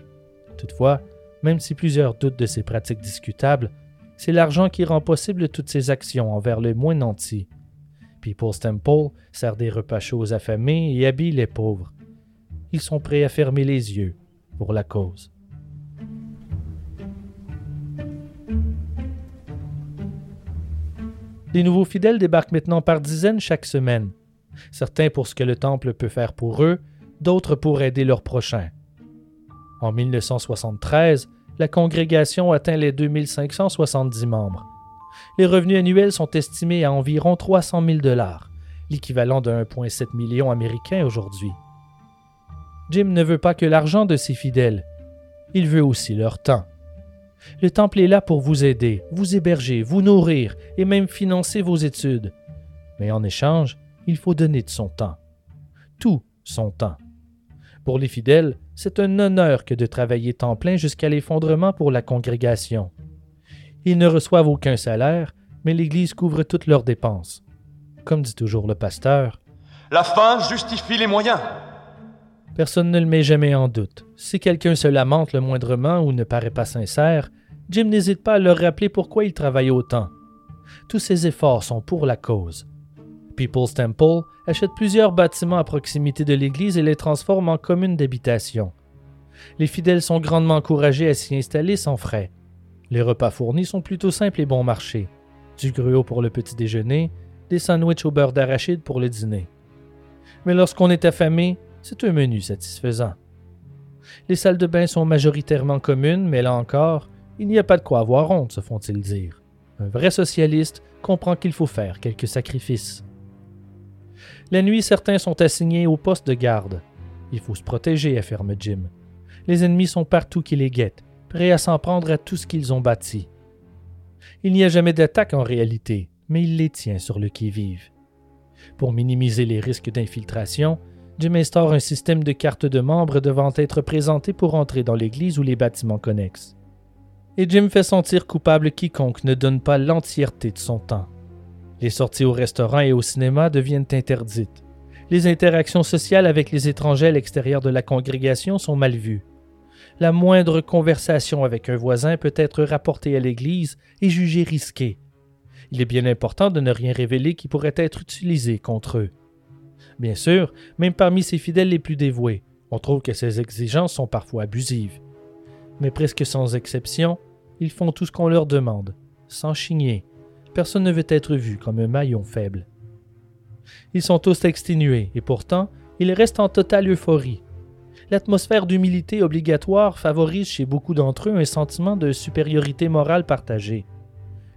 Toutefois, même si plusieurs doutent de ces pratiques discutables, c'est l'argent qui rend possible toutes ces actions envers les moins nantis. People's Temple sert des repas chauds aux affamés et habille les pauvres. Ils sont prêts à fermer les yeux pour la cause. Les nouveaux fidèles débarquent maintenant par dizaines chaque semaine. Certains pour ce que le Temple peut faire pour eux, d'autres pour aider leurs prochains. En 1973, la congrégation atteint les 2570 membres. Les revenus annuels sont estimés à environ 300 000 dollars, l'équivalent de 1,7 million américain aujourd'hui. Jim ne veut pas que l'argent de ses fidèles, il veut aussi leur temps. Le temple est là pour vous aider, vous héberger, vous nourrir et même financer vos études. Mais en échange, il faut donner de son temps. Tout son temps. Pour les fidèles, c'est un honneur que de travailler temps plein jusqu'à l'effondrement pour la congrégation. Ils ne reçoivent aucun salaire, mais l'Église couvre toutes leurs dépenses. Comme dit toujours le pasteur, La fin justifie les moyens. Personne ne le met jamais en doute. Si quelqu'un se lamente le moindrement ou ne paraît pas sincère, Jim n'hésite pas à leur rappeler pourquoi il travaille autant. Tous ses efforts sont pour la cause. People's Temple achète plusieurs bâtiments à proximité de l'église et les transforme en communes d'habitation. Les fidèles sont grandement encouragés à s'y installer sans frais. Les repas fournis sont plutôt simples et bon marché. Du gruau pour le petit déjeuner, des sandwichs au beurre d'arachide pour le dîner. Mais lorsqu'on est affamé, c'est un menu satisfaisant. Les salles de bain sont majoritairement communes, mais là encore, il n'y a pas de quoi avoir honte, se font-ils dire. Un vrai socialiste comprend qu'il faut faire quelques sacrifices. La nuit, certains sont assignés au poste de garde. Il faut se protéger, affirme Jim. Les ennemis sont partout qui les guettent, prêts à s'en prendre à tout ce qu'ils ont bâti. Il n'y a jamais d'attaque en réalité, mais il les tient sur le qui-vive. Pour minimiser les risques d'infiltration, Jim instaure un système de cartes de membres devant être présentées pour entrer dans l'église ou les bâtiments connexes. Et Jim fait sentir coupable quiconque ne donne pas l'entièreté de son temps. Les sorties au restaurant et au cinéma deviennent interdites. Les interactions sociales avec les étrangers à l'extérieur de la congrégation sont mal vues. La moindre conversation avec un voisin peut être rapportée à l'Église et jugée risquée. Il est bien important de ne rien révéler qui pourrait être utilisé contre eux. Bien sûr, même parmi ses fidèles les plus dévoués, on trouve que ces exigences sont parfois abusives. Mais presque sans exception, ils font tout ce qu'on leur demande, sans chigner. Personne ne veut être vu comme un maillon faible. Ils sont tous exténués et pourtant, ils restent en totale euphorie. L'atmosphère d'humilité obligatoire favorise chez beaucoup d'entre eux un sentiment de supériorité morale partagée.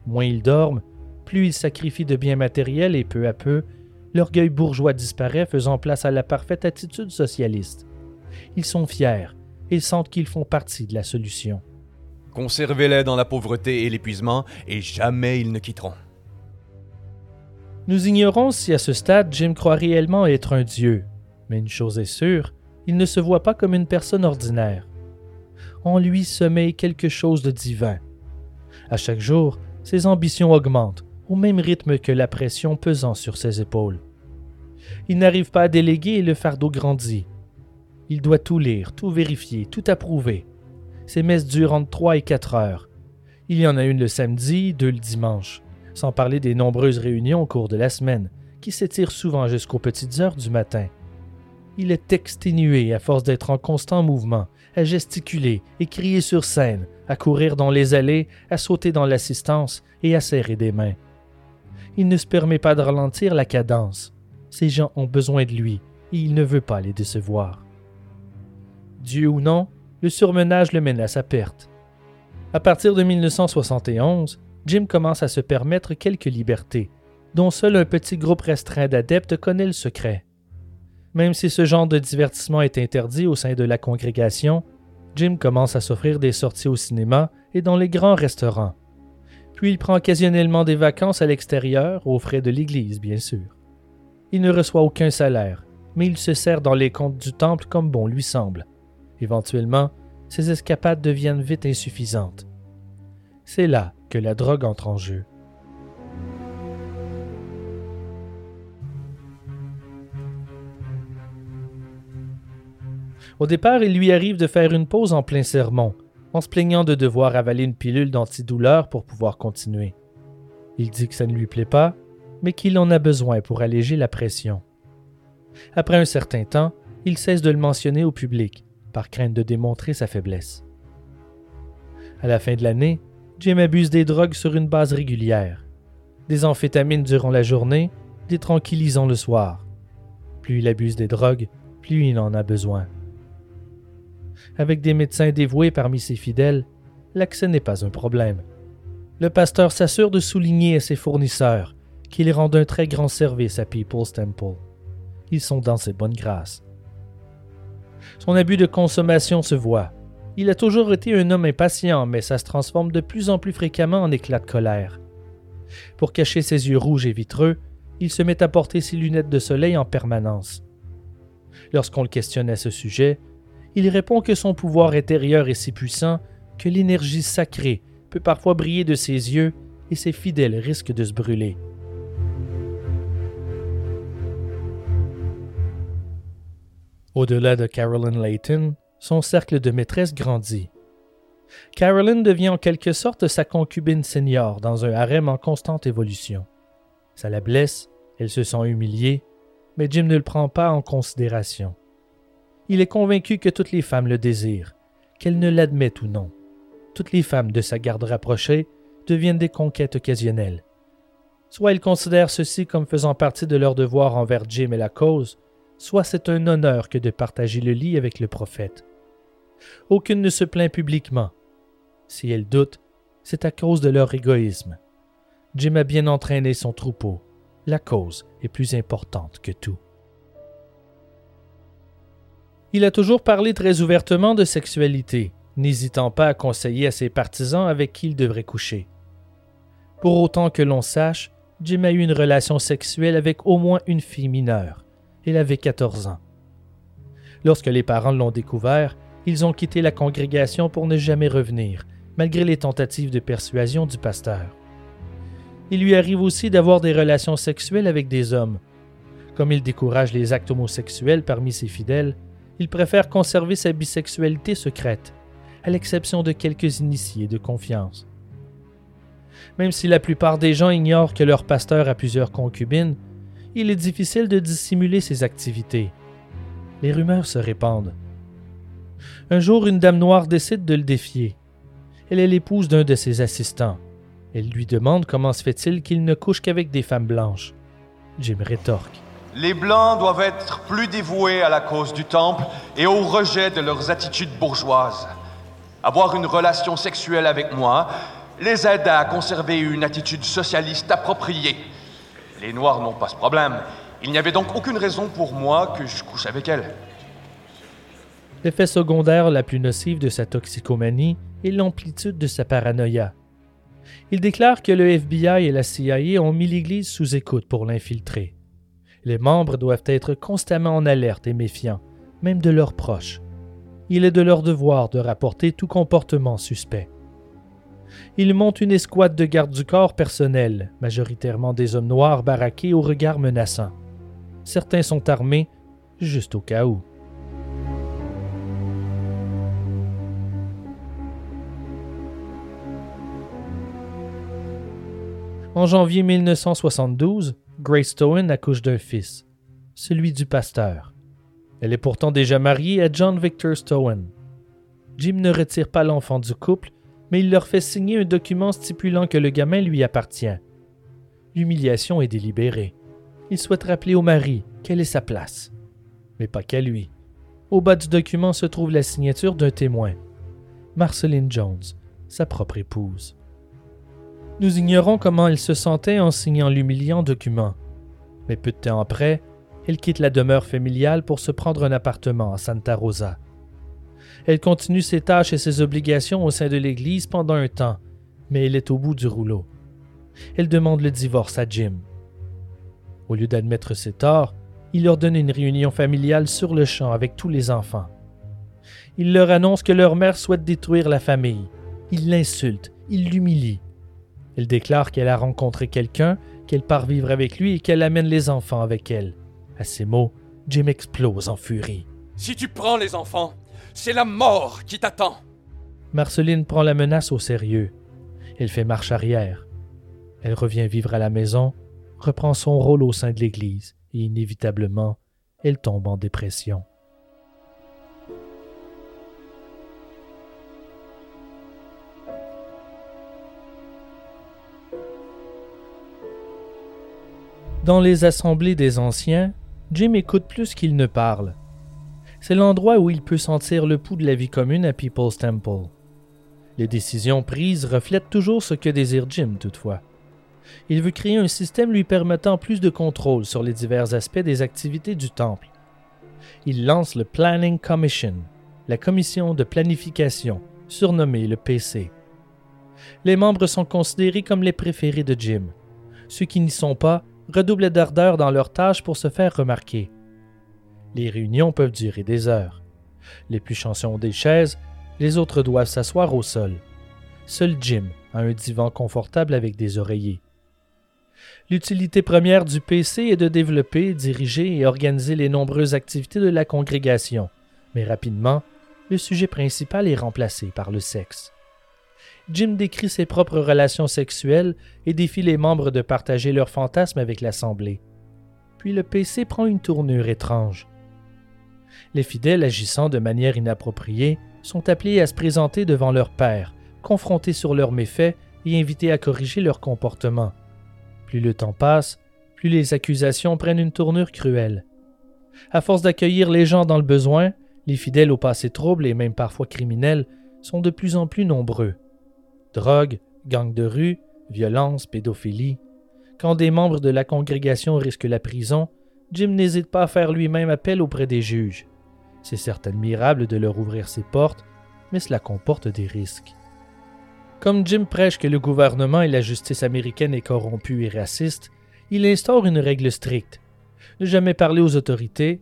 Moins ils dorment, plus ils sacrifient de biens matériels et peu à peu, l'orgueil bourgeois disparaît faisant place à la parfaite attitude socialiste. Ils sont fiers, ils sentent qu'ils font partie de la solution. Conservez-les dans la pauvreté et l'épuisement, et jamais ils ne quitteront. Nous ignorons si à ce stade Jim croit réellement être un dieu, mais une chose est sûre, il ne se voit pas comme une personne ordinaire. En lui sommeille quelque chose de divin. À chaque jour, ses ambitions augmentent, au même rythme que la pression pesant sur ses épaules. Il n'arrive pas à déléguer et le fardeau grandit. Il doit tout lire, tout vérifier, tout approuver. Ses messes durent entre trois et quatre heures. Il y en a une le samedi, deux le dimanche sans parler des nombreuses réunions au cours de la semaine, qui s'étirent souvent jusqu'aux petites heures du matin. Il est exténué à force d'être en constant mouvement, à gesticuler et crier sur scène, à courir dans les allées, à sauter dans l'assistance et à serrer des mains. Il ne se permet pas de ralentir la cadence. Ces gens ont besoin de lui et il ne veut pas les décevoir. Dieu ou non, le surmenage le mène à sa perte. À partir de 1971, Jim commence à se permettre quelques libertés, dont seul un petit groupe restreint d'adeptes connaît le secret. Même si ce genre de divertissement est interdit au sein de la congrégation, Jim commence à s'offrir des sorties au cinéma et dans les grands restaurants. Puis il prend occasionnellement des vacances à l'extérieur, aux frais de l'Église, bien sûr. Il ne reçoit aucun salaire, mais il se sert dans les comptes du temple comme bon lui semble. Éventuellement, ses escapades deviennent vite insuffisantes. C'est là que la drogue entre en jeu. Au départ, il lui arrive de faire une pause en plein sermon, en se plaignant de devoir avaler une pilule d'antidouleur pour pouvoir continuer. Il dit que ça ne lui plaît pas, mais qu'il en a besoin pour alléger la pression. Après un certain temps, il cesse de le mentionner au public, par crainte de démontrer sa faiblesse. À la fin de l'année, Jim abuse des drogues sur une base régulière. Des amphétamines durant la journée, des tranquillisants le soir. Plus il abuse des drogues, plus il en a besoin. Avec des médecins dévoués parmi ses fidèles, l'accès n'est pas un problème. Le pasteur s'assure de souligner à ses fournisseurs qu'il rend un très grand service à People's Temple. Ils sont dans ses bonnes grâces. Son abus de consommation se voit, il a toujours été un homme impatient, mais ça se transforme de plus en plus fréquemment en éclat de colère. Pour cacher ses yeux rouges et vitreux, il se met à porter ses lunettes de soleil en permanence. Lorsqu'on le questionne à ce sujet, il répond que son pouvoir intérieur est si puissant que l'énergie sacrée peut parfois briller de ses yeux et ses fidèles risquent de se brûler. Au-delà de Carolyn Layton, son cercle de maîtresse grandit. Carolyn devient en quelque sorte sa concubine senior dans un harem en constante évolution. Ça la blesse, elle se sent humiliée, mais Jim ne le prend pas en considération. Il est convaincu que toutes les femmes le désirent, qu'elles ne l'admettent ou non. Toutes les femmes de sa garde rapprochée deviennent des conquêtes occasionnelles. Soit il considère ceci comme faisant partie de leur devoir envers Jim et la cause, soit c'est un honneur que de partager le lit avec le prophète. Aucune ne se plaint publiquement. Si elles doutent, c'est à cause de leur égoïsme. Jim a bien entraîné son troupeau. La cause est plus importante que tout. Il a toujours parlé très ouvertement de sexualité, n'hésitant pas à conseiller à ses partisans avec qui il devrait coucher. Pour autant que l'on sache, Jim a eu une relation sexuelle avec au moins une fille mineure. Elle avait 14 ans. Lorsque les parents l'ont découvert, ils ont quitté la congrégation pour ne jamais revenir, malgré les tentatives de persuasion du pasteur. Il lui arrive aussi d'avoir des relations sexuelles avec des hommes. Comme il décourage les actes homosexuels parmi ses fidèles, il préfère conserver sa bisexualité secrète, à l'exception de quelques initiés de confiance. Même si la plupart des gens ignorent que leur pasteur a plusieurs concubines, il est difficile de dissimuler ses activités. Les rumeurs se répandent. Un jour, une dame noire décide de le défier. Elle est l'épouse d'un de ses assistants. Elle lui demande comment se fait-il qu'il ne couche qu'avec des femmes blanches. Jim rétorque. Les Blancs doivent être plus dévoués à la cause du Temple et au rejet de leurs attitudes bourgeoises. Avoir une relation sexuelle avec moi les aide à conserver une attitude socialiste appropriée. Les Noirs n'ont pas ce problème. Il n'y avait donc aucune raison pour moi que je couche avec elle. L'effet secondaire la plus nocive de sa toxicomanie est l'amplitude de sa paranoïa. Il déclare que le FBI et la CIA ont mis l'Église sous écoute pour l'infiltrer. Les membres doivent être constamment en alerte et méfiants, même de leurs proches. Il est de leur devoir de rapporter tout comportement suspect. Il monte une escouade de gardes du corps personnels, majoritairement des hommes noirs baraqués au regard menaçant. Certains sont armés, juste au cas où. En janvier 1972, Grace Stowen accouche d'un fils, celui du pasteur. Elle est pourtant déjà mariée à John Victor Stowen. Jim ne retire pas l'enfant du couple, mais il leur fait signer un document stipulant que le gamin lui appartient. L'humiliation est délibérée. Il souhaite rappeler au mari quelle est sa place, mais pas qu'à lui. Au bas du document se trouve la signature d'un témoin, Marceline Jones, sa propre épouse. Nous ignorons comment elle se sentait en signant l'humiliant document. Mais peu de temps après, elle quitte la demeure familiale pour se prendre un appartement à Santa Rosa. Elle continue ses tâches et ses obligations au sein de l'Église pendant un temps, mais elle est au bout du rouleau. Elle demande le divorce à Jim. Au lieu d'admettre ses torts, il leur donne une réunion familiale sur le champ avec tous les enfants. Il leur annonce que leur mère souhaite détruire la famille. Il l'insulte, il l'humilie. Elle déclare qu'elle a rencontré quelqu'un, qu'elle part vivre avec lui et qu'elle amène les enfants avec elle. À ces mots, Jim explose en furie. Si tu prends les enfants, c'est la mort qui t'attend. Marceline prend la menace au sérieux. Elle fait marche arrière. Elle revient vivre à la maison, reprend son rôle au sein de l'Église et inévitablement, elle tombe en dépression. Dans les assemblées des anciens, Jim écoute plus qu'il ne parle. C'est l'endroit où il peut sentir le pouls de la vie commune à People's Temple. Les décisions prises reflètent toujours ce que désire Jim, toutefois. Il veut créer un système lui permettant plus de contrôle sur les divers aspects des activités du temple. Il lance le Planning Commission, la commission de planification, surnommée le PC. Les membres sont considérés comme les préférés de Jim. Ceux qui n'y sont pas redoublent d'ardeur dans leurs tâches pour se faire remarquer. Les réunions peuvent durer des heures. Les plus chanceux ont des chaises, les autres doivent s'asseoir au sol. Seul Jim a un divan confortable avec des oreillers. L'utilité première du PC est de développer, diriger et organiser les nombreuses activités de la congrégation, mais rapidement, le sujet principal est remplacé par le sexe. Jim décrit ses propres relations sexuelles et défie les membres de partager leurs fantasmes avec l'Assemblée. Puis le PC prend une tournure étrange. Les fidèles agissant de manière inappropriée sont appelés à se présenter devant leur père, confrontés sur leurs méfaits et invités à corriger leur comportement. Plus le temps passe, plus les accusations prennent une tournure cruelle. À force d'accueillir les gens dans le besoin, les fidèles au passé trouble et même parfois criminels sont de plus en plus nombreux. Drogue, gangs de rue, violence, pédophilie. Quand des membres de la congrégation risquent la prison, Jim n'hésite pas à faire lui-même appel auprès des juges. C'est certes admirable de leur ouvrir ses portes, mais cela comporte des risques. Comme Jim prêche que le gouvernement et la justice américaine est corrompue et raciste, il instaure une règle stricte ne jamais parler aux autorités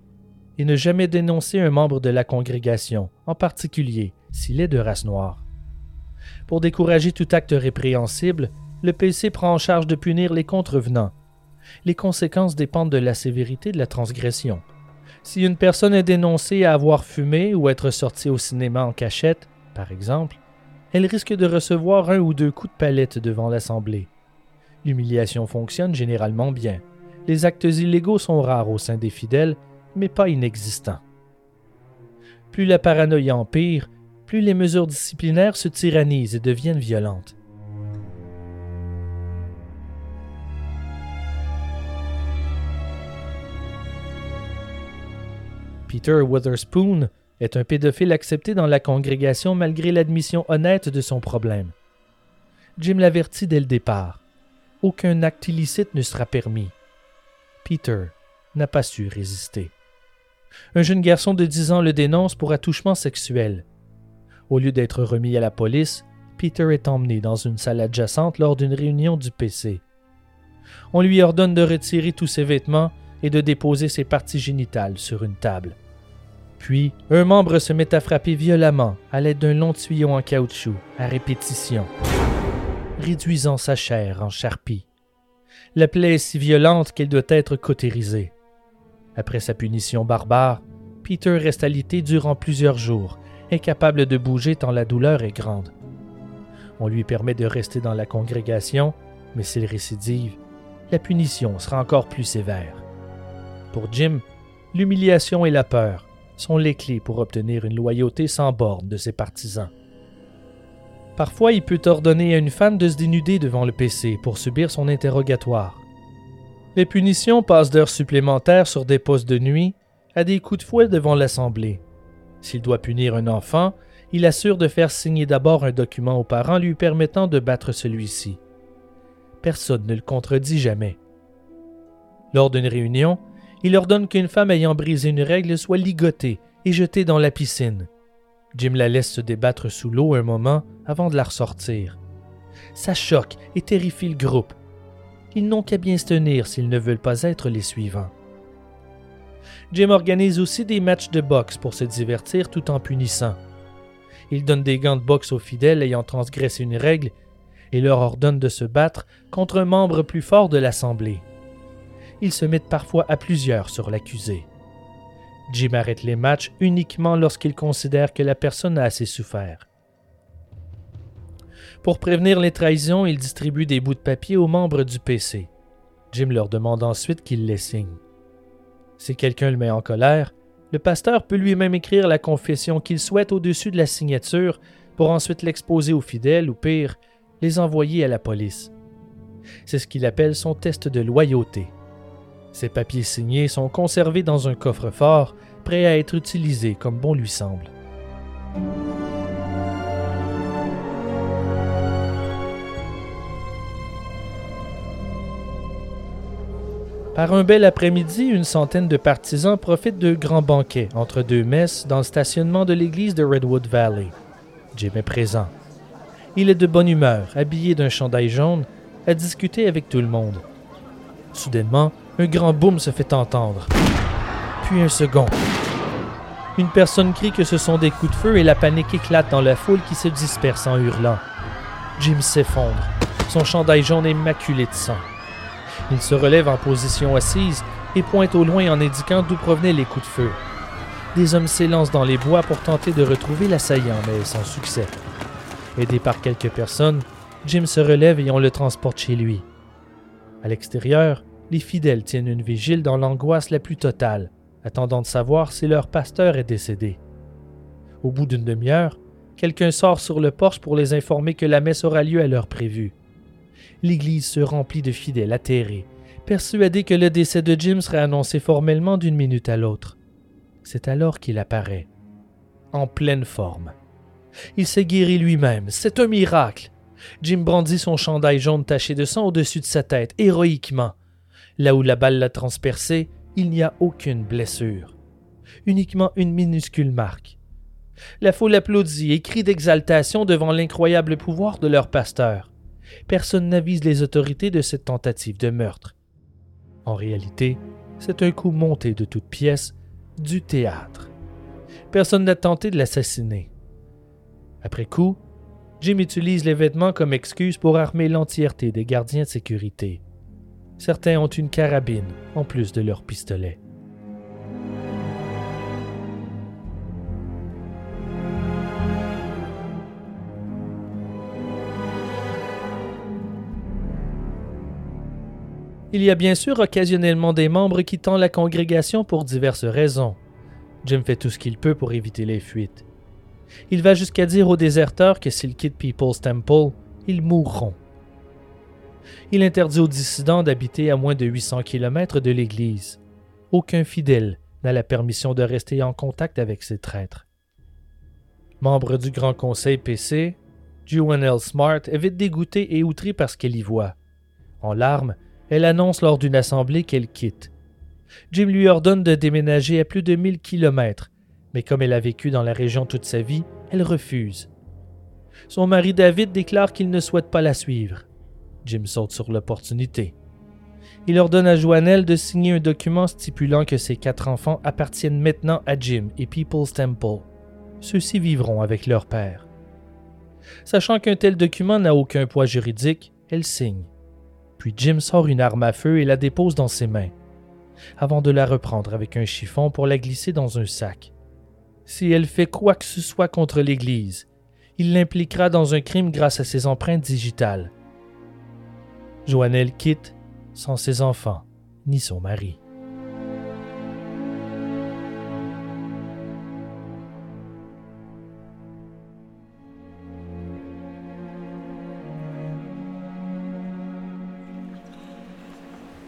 et ne jamais dénoncer un membre de la congrégation, en particulier s'il est de race noire. Pour décourager tout acte répréhensible, le PC prend en charge de punir les contrevenants. Les conséquences dépendent de la sévérité de la transgression. Si une personne est dénoncée à avoir fumé ou être sortie au cinéma en cachette, par exemple, elle risque de recevoir un ou deux coups de palette devant l'Assemblée. L'humiliation fonctionne généralement bien. Les actes illégaux sont rares au sein des fidèles, mais pas inexistants. Plus la paranoïa empire, plus les mesures disciplinaires se tyrannisent et deviennent violentes. Peter Witherspoon est un pédophile accepté dans la congrégation malgré l'admission honnête de son problème. Jim l'avertit dès le départ. Aucun acte illicite ne sera permis. Peter n'a pas su résister. Un jeune garçon de 10 ans le dénonce pour attouchement sexuel. Au lieu d'être remis à la police, Peter est emmené dans une salle adjacente lors d'une réunion du PC. On lui ordonne de retirer tous ses vêtements et de déposer ses parties génitales sur une table. Puis, un membre se met à frapper violemment à l'aide d'un long tuyau en caoutchouc, à répétition, réduisant sa chair en charpie. La plaie est si violente qu'elle doit être cautérisée. Après sa punition barbare, Peter reste alité durant plusieurs jours, incapable de bouger tant la douleur est grande. On lui permet de rester dans la congrégation, mais s'il récidive, la punition sera encore plus sévère. Pour Jim, l'humiliation et la peur sont les clés pour obtenir une loyauté sans borne de ses partisans. Parfois, il peut ordonner à une femme de se dénuder devant le PC pour subir son interrogatoire. Les punitions passent d'heures supplémentaires sur des postes de nuit à des coups de fouet devant l'Assemblée. S'il doit punir un enfant, il assure de faire signer d'abord un document aux parents lui permettant de battre celui-ci. Personne ne le contredit jamais. Lors d'une réunion, il ordonne qu'une femme ayant brisé une règle soit ligotée et jetée dans la piscine. Jim la laisse se débattre sous l'eau un moment avant de la ressortir. Ça choque et terrifie le groupe. Ils n'ont qu'à bien se tenir s'ils ne veulent pas être les suivants. Jim organise aussi des matchs de boxe pour se divertir tout en punissant. Il donne des gants de boxe aux fidèles ayant transgressé une règle et leur ordonne de se battre contre un membre plus fort de l'Assemblée ils se mettent parfois à plusieurs sur l'accusé. Jim arrête les matchs uniquement lorsqu'il considère que la personne a assez souffert. Pour prévenir les trahisons, il distribue des bouts de papier aux membres du PC. Jim leur demande ensuite qu'ils les signent. Si quelqu'un le met en colère, le pasteur peut lui-même écrire la confession qu'il souhaite au-dessus de la signature pour ensuite l'exposer aux fidèles ou pire, les envoyer à la police. C'est ce qu'il appelle son test de loyauté. Ces papiers signés sont conservés dans un coffre-fort, prêt à être utilisé comme bon lui semble. Par un bel après-midi, une centaine de partisans profitent de grands banquets entre deux messes dans le stationnement de l'église de Redwood Valley. Jim est présent. Il est de bonne humeur, habillé d'un chandail jaune, à discuter avec tout le monde. Soudainement, un grand boom se fait entendre. Puis un second. Une personne crie que ce sont des coups de feu et la panique éclate dans la foule qui se disperse en hurlant. Jim s'effondre, son chandail jaune est maculé de sang. Il se relève en position assise et pointe au loin en indiquant d'où provenaient les coups de feu. Des hommes s'élancent dans les bois pour tenter de retrouver l'assaillant, mais sans succès. Aidé par quelques personnes, Jim se relève et on le transporte chez lui. À l'extérieur, les fidèles tiennent une vigile dans l'angoisse la plus totale, attendant de savoir si leur pasteur est décédé. Au bout d'une demi-heure, quelqu'un sort sur le porche pour les informer que la messe aura lieu à l'heure prévue. L'église se remplit de fidèles atterrés, persuadés que le décès de Jim serait annoncé formellement d'une minute à l'autre. C'est alors qu'il apparaît, en pleine forme. Il s'est guéri lui-même, c'est un miracle. Jim brandit son chandail jaune taché de sang au-dessus de sa tête, héroïquement. Là où la balle l'a transpercé, il n'y a aucune blessure. uniquement une minuscule marque. La foule applaudit et crie d'exaltation devant l'incroyable pouvoir de leur pasteur. Personne n'avise les autorités de cette tentative de meurtre. En réalité, c'est un coup monté de toutes pièces du théâtre. Personne n'a tenté de l'assassiner. Après coup, Jim utilise les vêtements comme excuse pour armer l'entièreté des gardiens de sécurité. Certains ont une carabine en plus de leur pistolet. Il y a bien sûr occasionnellement des membres quittant la congrégation pour diverses raisons. Jim fait tout ce qu'il peut pour éviter les fuites. Il va jusqu'à dire aux déserteurs que s'ils quittent People's Temple, ils mourront. Il interdit aux dissidents d'habiter à moins de 800 km de l'Église. Aucun fidèle n'a la permission de rester en contact avec ces traîtres. Membre du Grand Conseil PC, Joan L. Smart est vite dégoûtée et outrée par ce qu'elle y voit. En larmes, elle annonce lors d'une assemblée qu'elle quitte. Jim lui ordonne de déménager à plus de 1000 kilomètres, mais comme elle a vécu dans la région toute sa vie, elle refuse. Son mari David déclare qu'il ne souhaite pas la suivre. Jim saute sur l'opportunité. Il ordonne à Joannelle de signer un document stipulant que ses quatre enfants appartiennent maintenant à Jim et People's Temple. Ceux-ci vivront avec leur père. Sachant qu'un tel document n'a aucun poids juridique, elle signe. Puis Jim sort une arme à feu et la dépose dans ses mains, avant de la reprendre avec un chiffon pour la glisser dans un sac. Si elle fait quoi que ce soit contre l'Église, il l'impliquera dans un crime grâce à ses empreintes digitales. Joannelle quitte sans ses enfants ni son mari.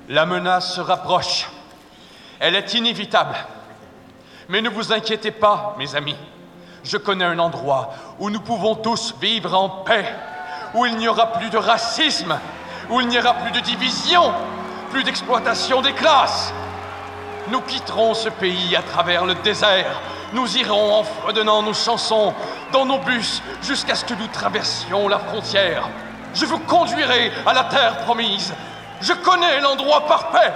La menace se rapproche. Elle est inévitable. Mais ne vous inquiétez pas, mes amis. Je connais un endroit où nous pouvons tous vivre en paix, où il n'y aura plus de racisme, où il n'y aura plus de division, plus d'exploitation des classes. Nous quitterons ce pays à travers le désert. Nous irons en fredonnant nos chansons dans nos bus jusqu'à ce que nous traversions la frontière. Je vous conduirai à la terre promise je connais l'endroit parfait.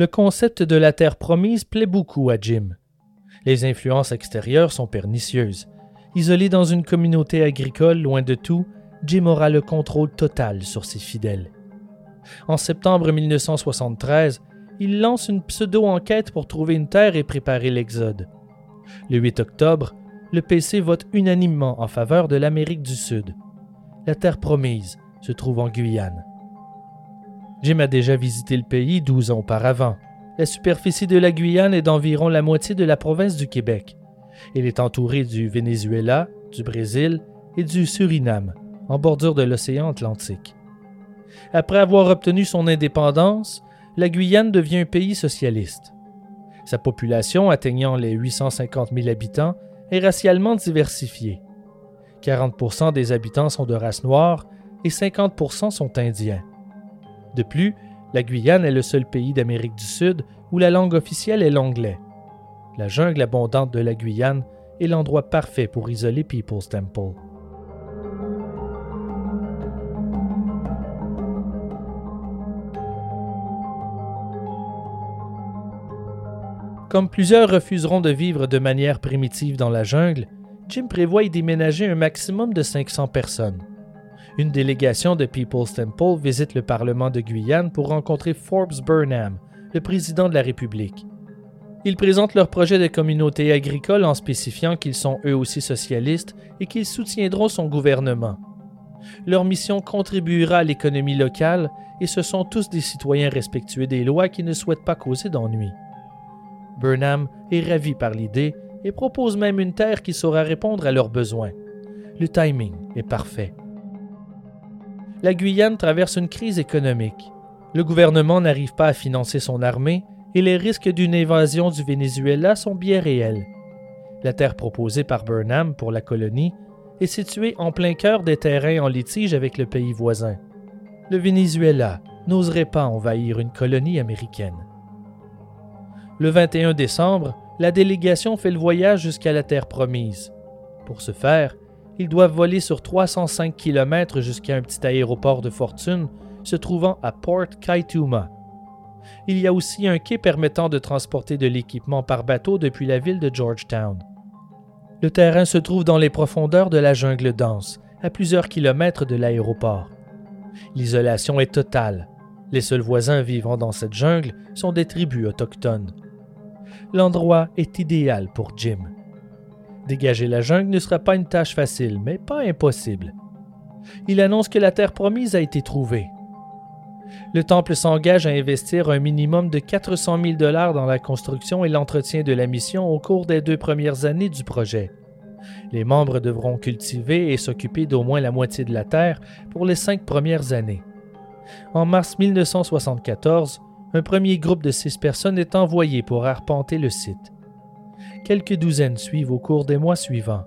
Le concept de la terre promise plaît beaucoup à Jim. Les influences extérieures sont pernicieuses. Isolé dans une communauté agricole loin de tout, Jim aura le contrôle total sur ses fidèles. En septembre 1973, il lance une pseudo-enquête pour trouver une terre et préparer l'exode. Le 8 octobre, le PC vote unanimement en faveur de l'Amérique du Sud. La terre promise se trouve en Guyane. Jim a déjà visité le pays 12 ans auparavant. La superficie de la Guyane est d'environ la moitié de la province du Québec. Il est entouré du Venezuela, du Brésil et du Suriname en bordure de l'océan Atlantique. Après avoir obtenu son indépendance, la Guyane devient un pays socialiste. Sa population, atteignant les 850 000 habitants, est racialement diversifiée. 40% des habitants sont de race noire et 50% sont indiens. De plus, la Guyane est le seul pays d'Amérique du Sud où la langue officielle est l'anglais. La jungle abondante de la Guyane est l'endroit parfait pour isoler People's Temple. Comme plusieurs refuseront de vivre de manière primitive dans la jungle, Jim prévoit y déménager un maximum de 500 personnes. Une délégation de People's Temple visite le Parlement de Guyane pour rencontrer Forbes Burnham, le président de la République. Ils présentent leur projet de communauté agricole en spécifiant qu'ils sont eux aussi socialistes et qu'ils soutiendront son gouvernement. Leur mission contribuera à l'économie locale et ce sont tous des citoyens respectueux des lois qui ne souhaitent pas causer d'ennuis. Burnham est ravi par l'idée et propose même une terre qui saura répondre à leurs besoins. Le timing est parfait. La Guyane traverse une crise économique. Le gouvernement n'arrive pas à financer son armée et les risques d'une invasion du Venezuela sont bien réels. La terre proposée par Burnham pour la colonie est située en plein cœur des terrains en litige avec le pays voisin. Le Venezuela n'oserait pas envahir une colonie américaine. Le 21 décembre, la délégation fait le voyage jusqu'à la terre promise. Pour ce faire, ils doivent voler sur 305 km jusqu'à un petit aéroport de fortune se trouvant à Port Kaituma. Il y a aussi un quai permettant de transporter de l'équipement par bateau depuis la ville de Georgetown. Le terrain se trouve dans les profondeurs de la jungle dense, à plusieurs kilomètres de l'aéroport. L'isolation est totale. Les seuls voisins vivant dans cette jungle sont des tribus autochtones. L'endroit est idéal pour Jim. Dégager la jungle ne sera pas une tâche facile, mais pas impossible. Il annonce que la terre promise a été trouvée. Le temple s'engage à investir un minimum de 400 000 dollars dans la construction et l'entretien de la mission au cours des deux premières années du projet. Les membres devront cultiver et s'occuper d'au moins la moitié de la terre pour les cinq premières années. En mars 1974, un premier groupe de six personnes est envoyé pour arpenter le site. Quelques douzaines suivent au cours des mois suivants.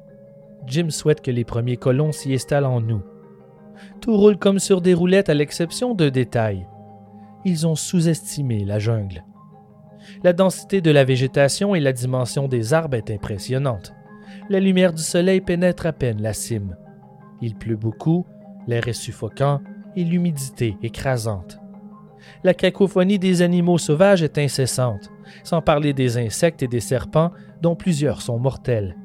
Jim souhaite que les premiers colons s'y installent en août. Tout roule comme sur des roulettes à l'exception de détails. Ils ont sous-estimé la jungle. La densité de la végétation et la dimension des arbres est impressionnante. La lumière du soleil pénètre à peine la cime. Il pleut beaucoup, l'air est suffocant et l'humidité écrasante. La cacophonie des animaux sauvages est incessante, sans parler des insectes et des serpents dont plusieurs sont mortels.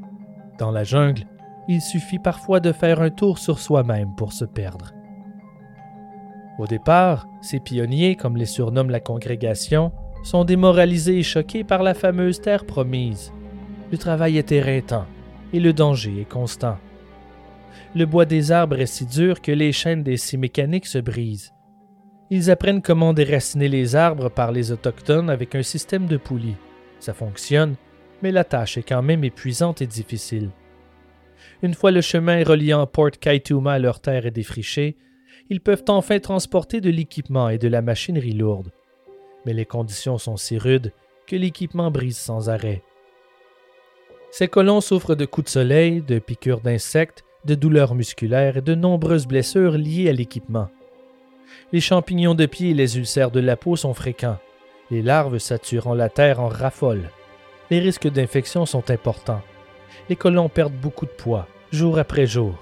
Dans la jungle, il suffit parfois de faire un tour sur soi-même pour se perdre. Au départ, ces pionniers, comme les surnomme la congrégation, sont démoralisés et choqués par la fameuse terre promise. Le travail est éreintant et le danger est constant. Le bois des arbres est si dur que les chaînes des scies mécaniques se brisent. Ils apprennent comment déraciner les arbres par les autochtones avec un système de poulies. Ça fonctionne, mais la tâche est quand même épuisante et difficile. Une fois le chemin reliant Port Kaituma à leur terre est défriché, ils peuvent enfin transporter de l'équipement et de la machinerie lourde. Mais les conditions sont si rudes que l'équipement brise sans arrêt. Ces colons souffrent de coups de soleil, de piqûres d'insectes, de douleurs musculaires et de nombreuses blessures liées à l'équipement. Les champignons de pied et les ulcères de la peau sont fréquents. Les larves saturant la terre en raffolent. Les risques d'infection sont importants les colons perdent beaucoup de poids, jour après jour.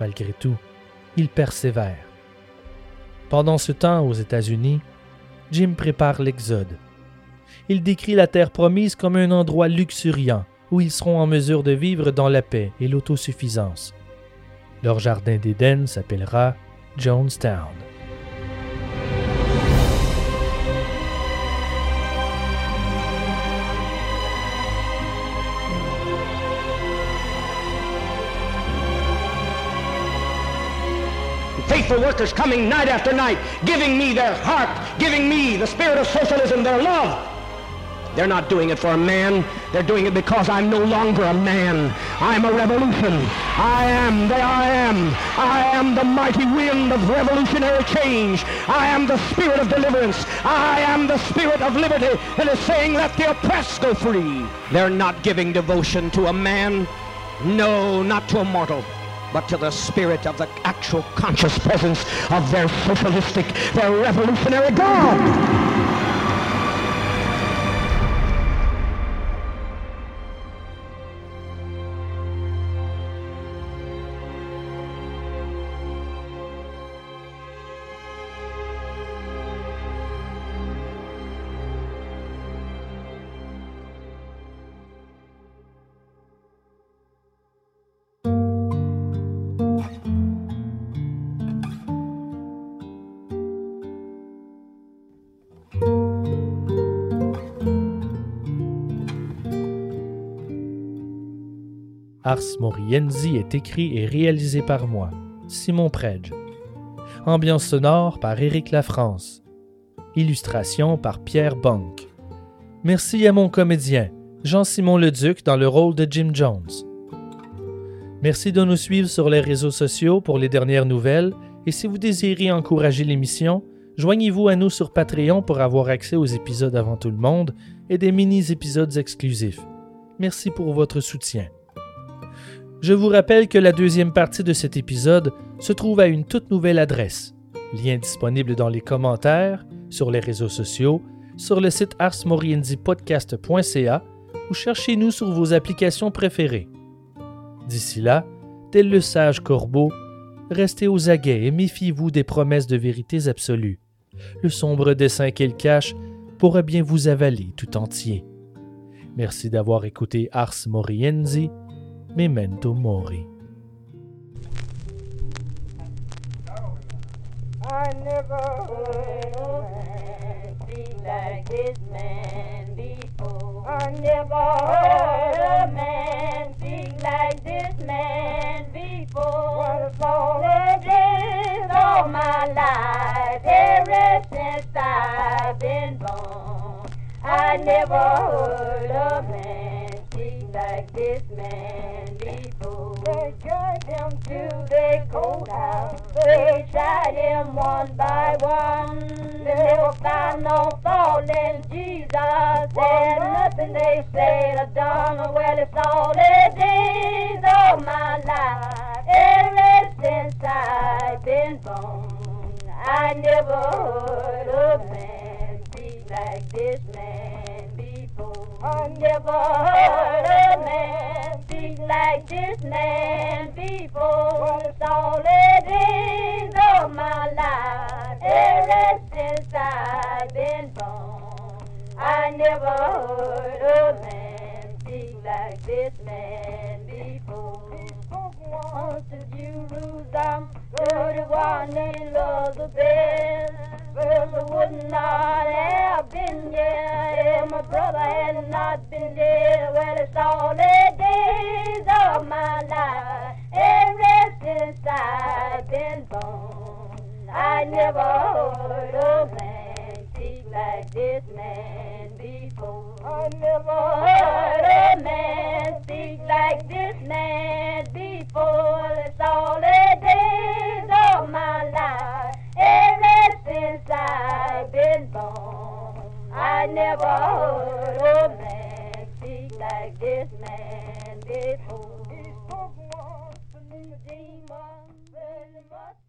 Malgré tout, ils persévèrent. Pendant ce temps, aux États-Unis, Jim prépare l'Exode. Il décrit la terre promise comme un endroit luxuriant où ils seront en mesure de vivre dans la paix et l'autosuffisance. Leur jardin d'Éden s'appellera Jonestown. Faithful workers coming night after night, giving me their heart, giving me the spirit of socialism, their love. They're not doing it for a man. They're doing it because I'm no longer a man. I'm a revolution. I am the I am. I am the mighty wind of revolutionary change. I am the spirit of deliverance. I am the spirit of liberty that is saying let the oppressed go free. They're not giving devotion to a man. No, not to a mortal but to the spirit of the actual conscious presence of their socialistic, their revolutionary God. Ars Morienzi est écrit et réalisé par moi, Simon Predge. Ambiance sonore par Éric Lafrance. Illustration par Pierre Bonk. Merci à mon comédien, Jean-Simon Leduc, dans le rôle de Jim Jones. Merci de nous suivre sur les réseaux sociaux pour les dernières nouvelles et si vous désirez encourager l'émission, Joignez-vous à nous sur Patreon pour avoir accès aux épisodes avant tout le monde et des mini-épisodes exclusifs. Merci pour votre soutien. Je vous rappelle que la deuxième partie de cet épisode se trouve à une toute nouvelle adresse. Lien disponible dans les commentaires, sur les réseaux sociaux, sur le site arsmorienzipodcast.ca ou cherchez-nous sur vos applications préférées. D'ici là, tel le sage corbeau, restez aux aguets et méfiez-vous des promesses de vérités absolues. Le sombre dessein qu'elles cachent pourrait bien vous avaler tout entier. Merci d'avoir écouté Ars Morienzi, Memento Mori. I never heard a man speak like this man before. I never heard a man speak like this man before. What a all my life, ever since I've been born. I never heard a man like this man before. They dragged him to the courthouse. They tried him one by one. They never found no fault in Jesus. And nothing they said or done. Well, it's all the days of my life. Ever since I've been born. I never heard a man speak like this man never man speak like this man before. It's all the days of my life, ever since I've been born. I never heard a man speak like this man before. Once Jerusalem, the one he loved the best. Well, I would not have been there if my brother had not been there. Well, it's all the days of my life, ever since I've been born. I never heard a man speak like this man before. I never heard a man speak like this man before. It's all the days of my life, ever since I've been born. I never heard a man speak like this man before. He spoke once to he must be born.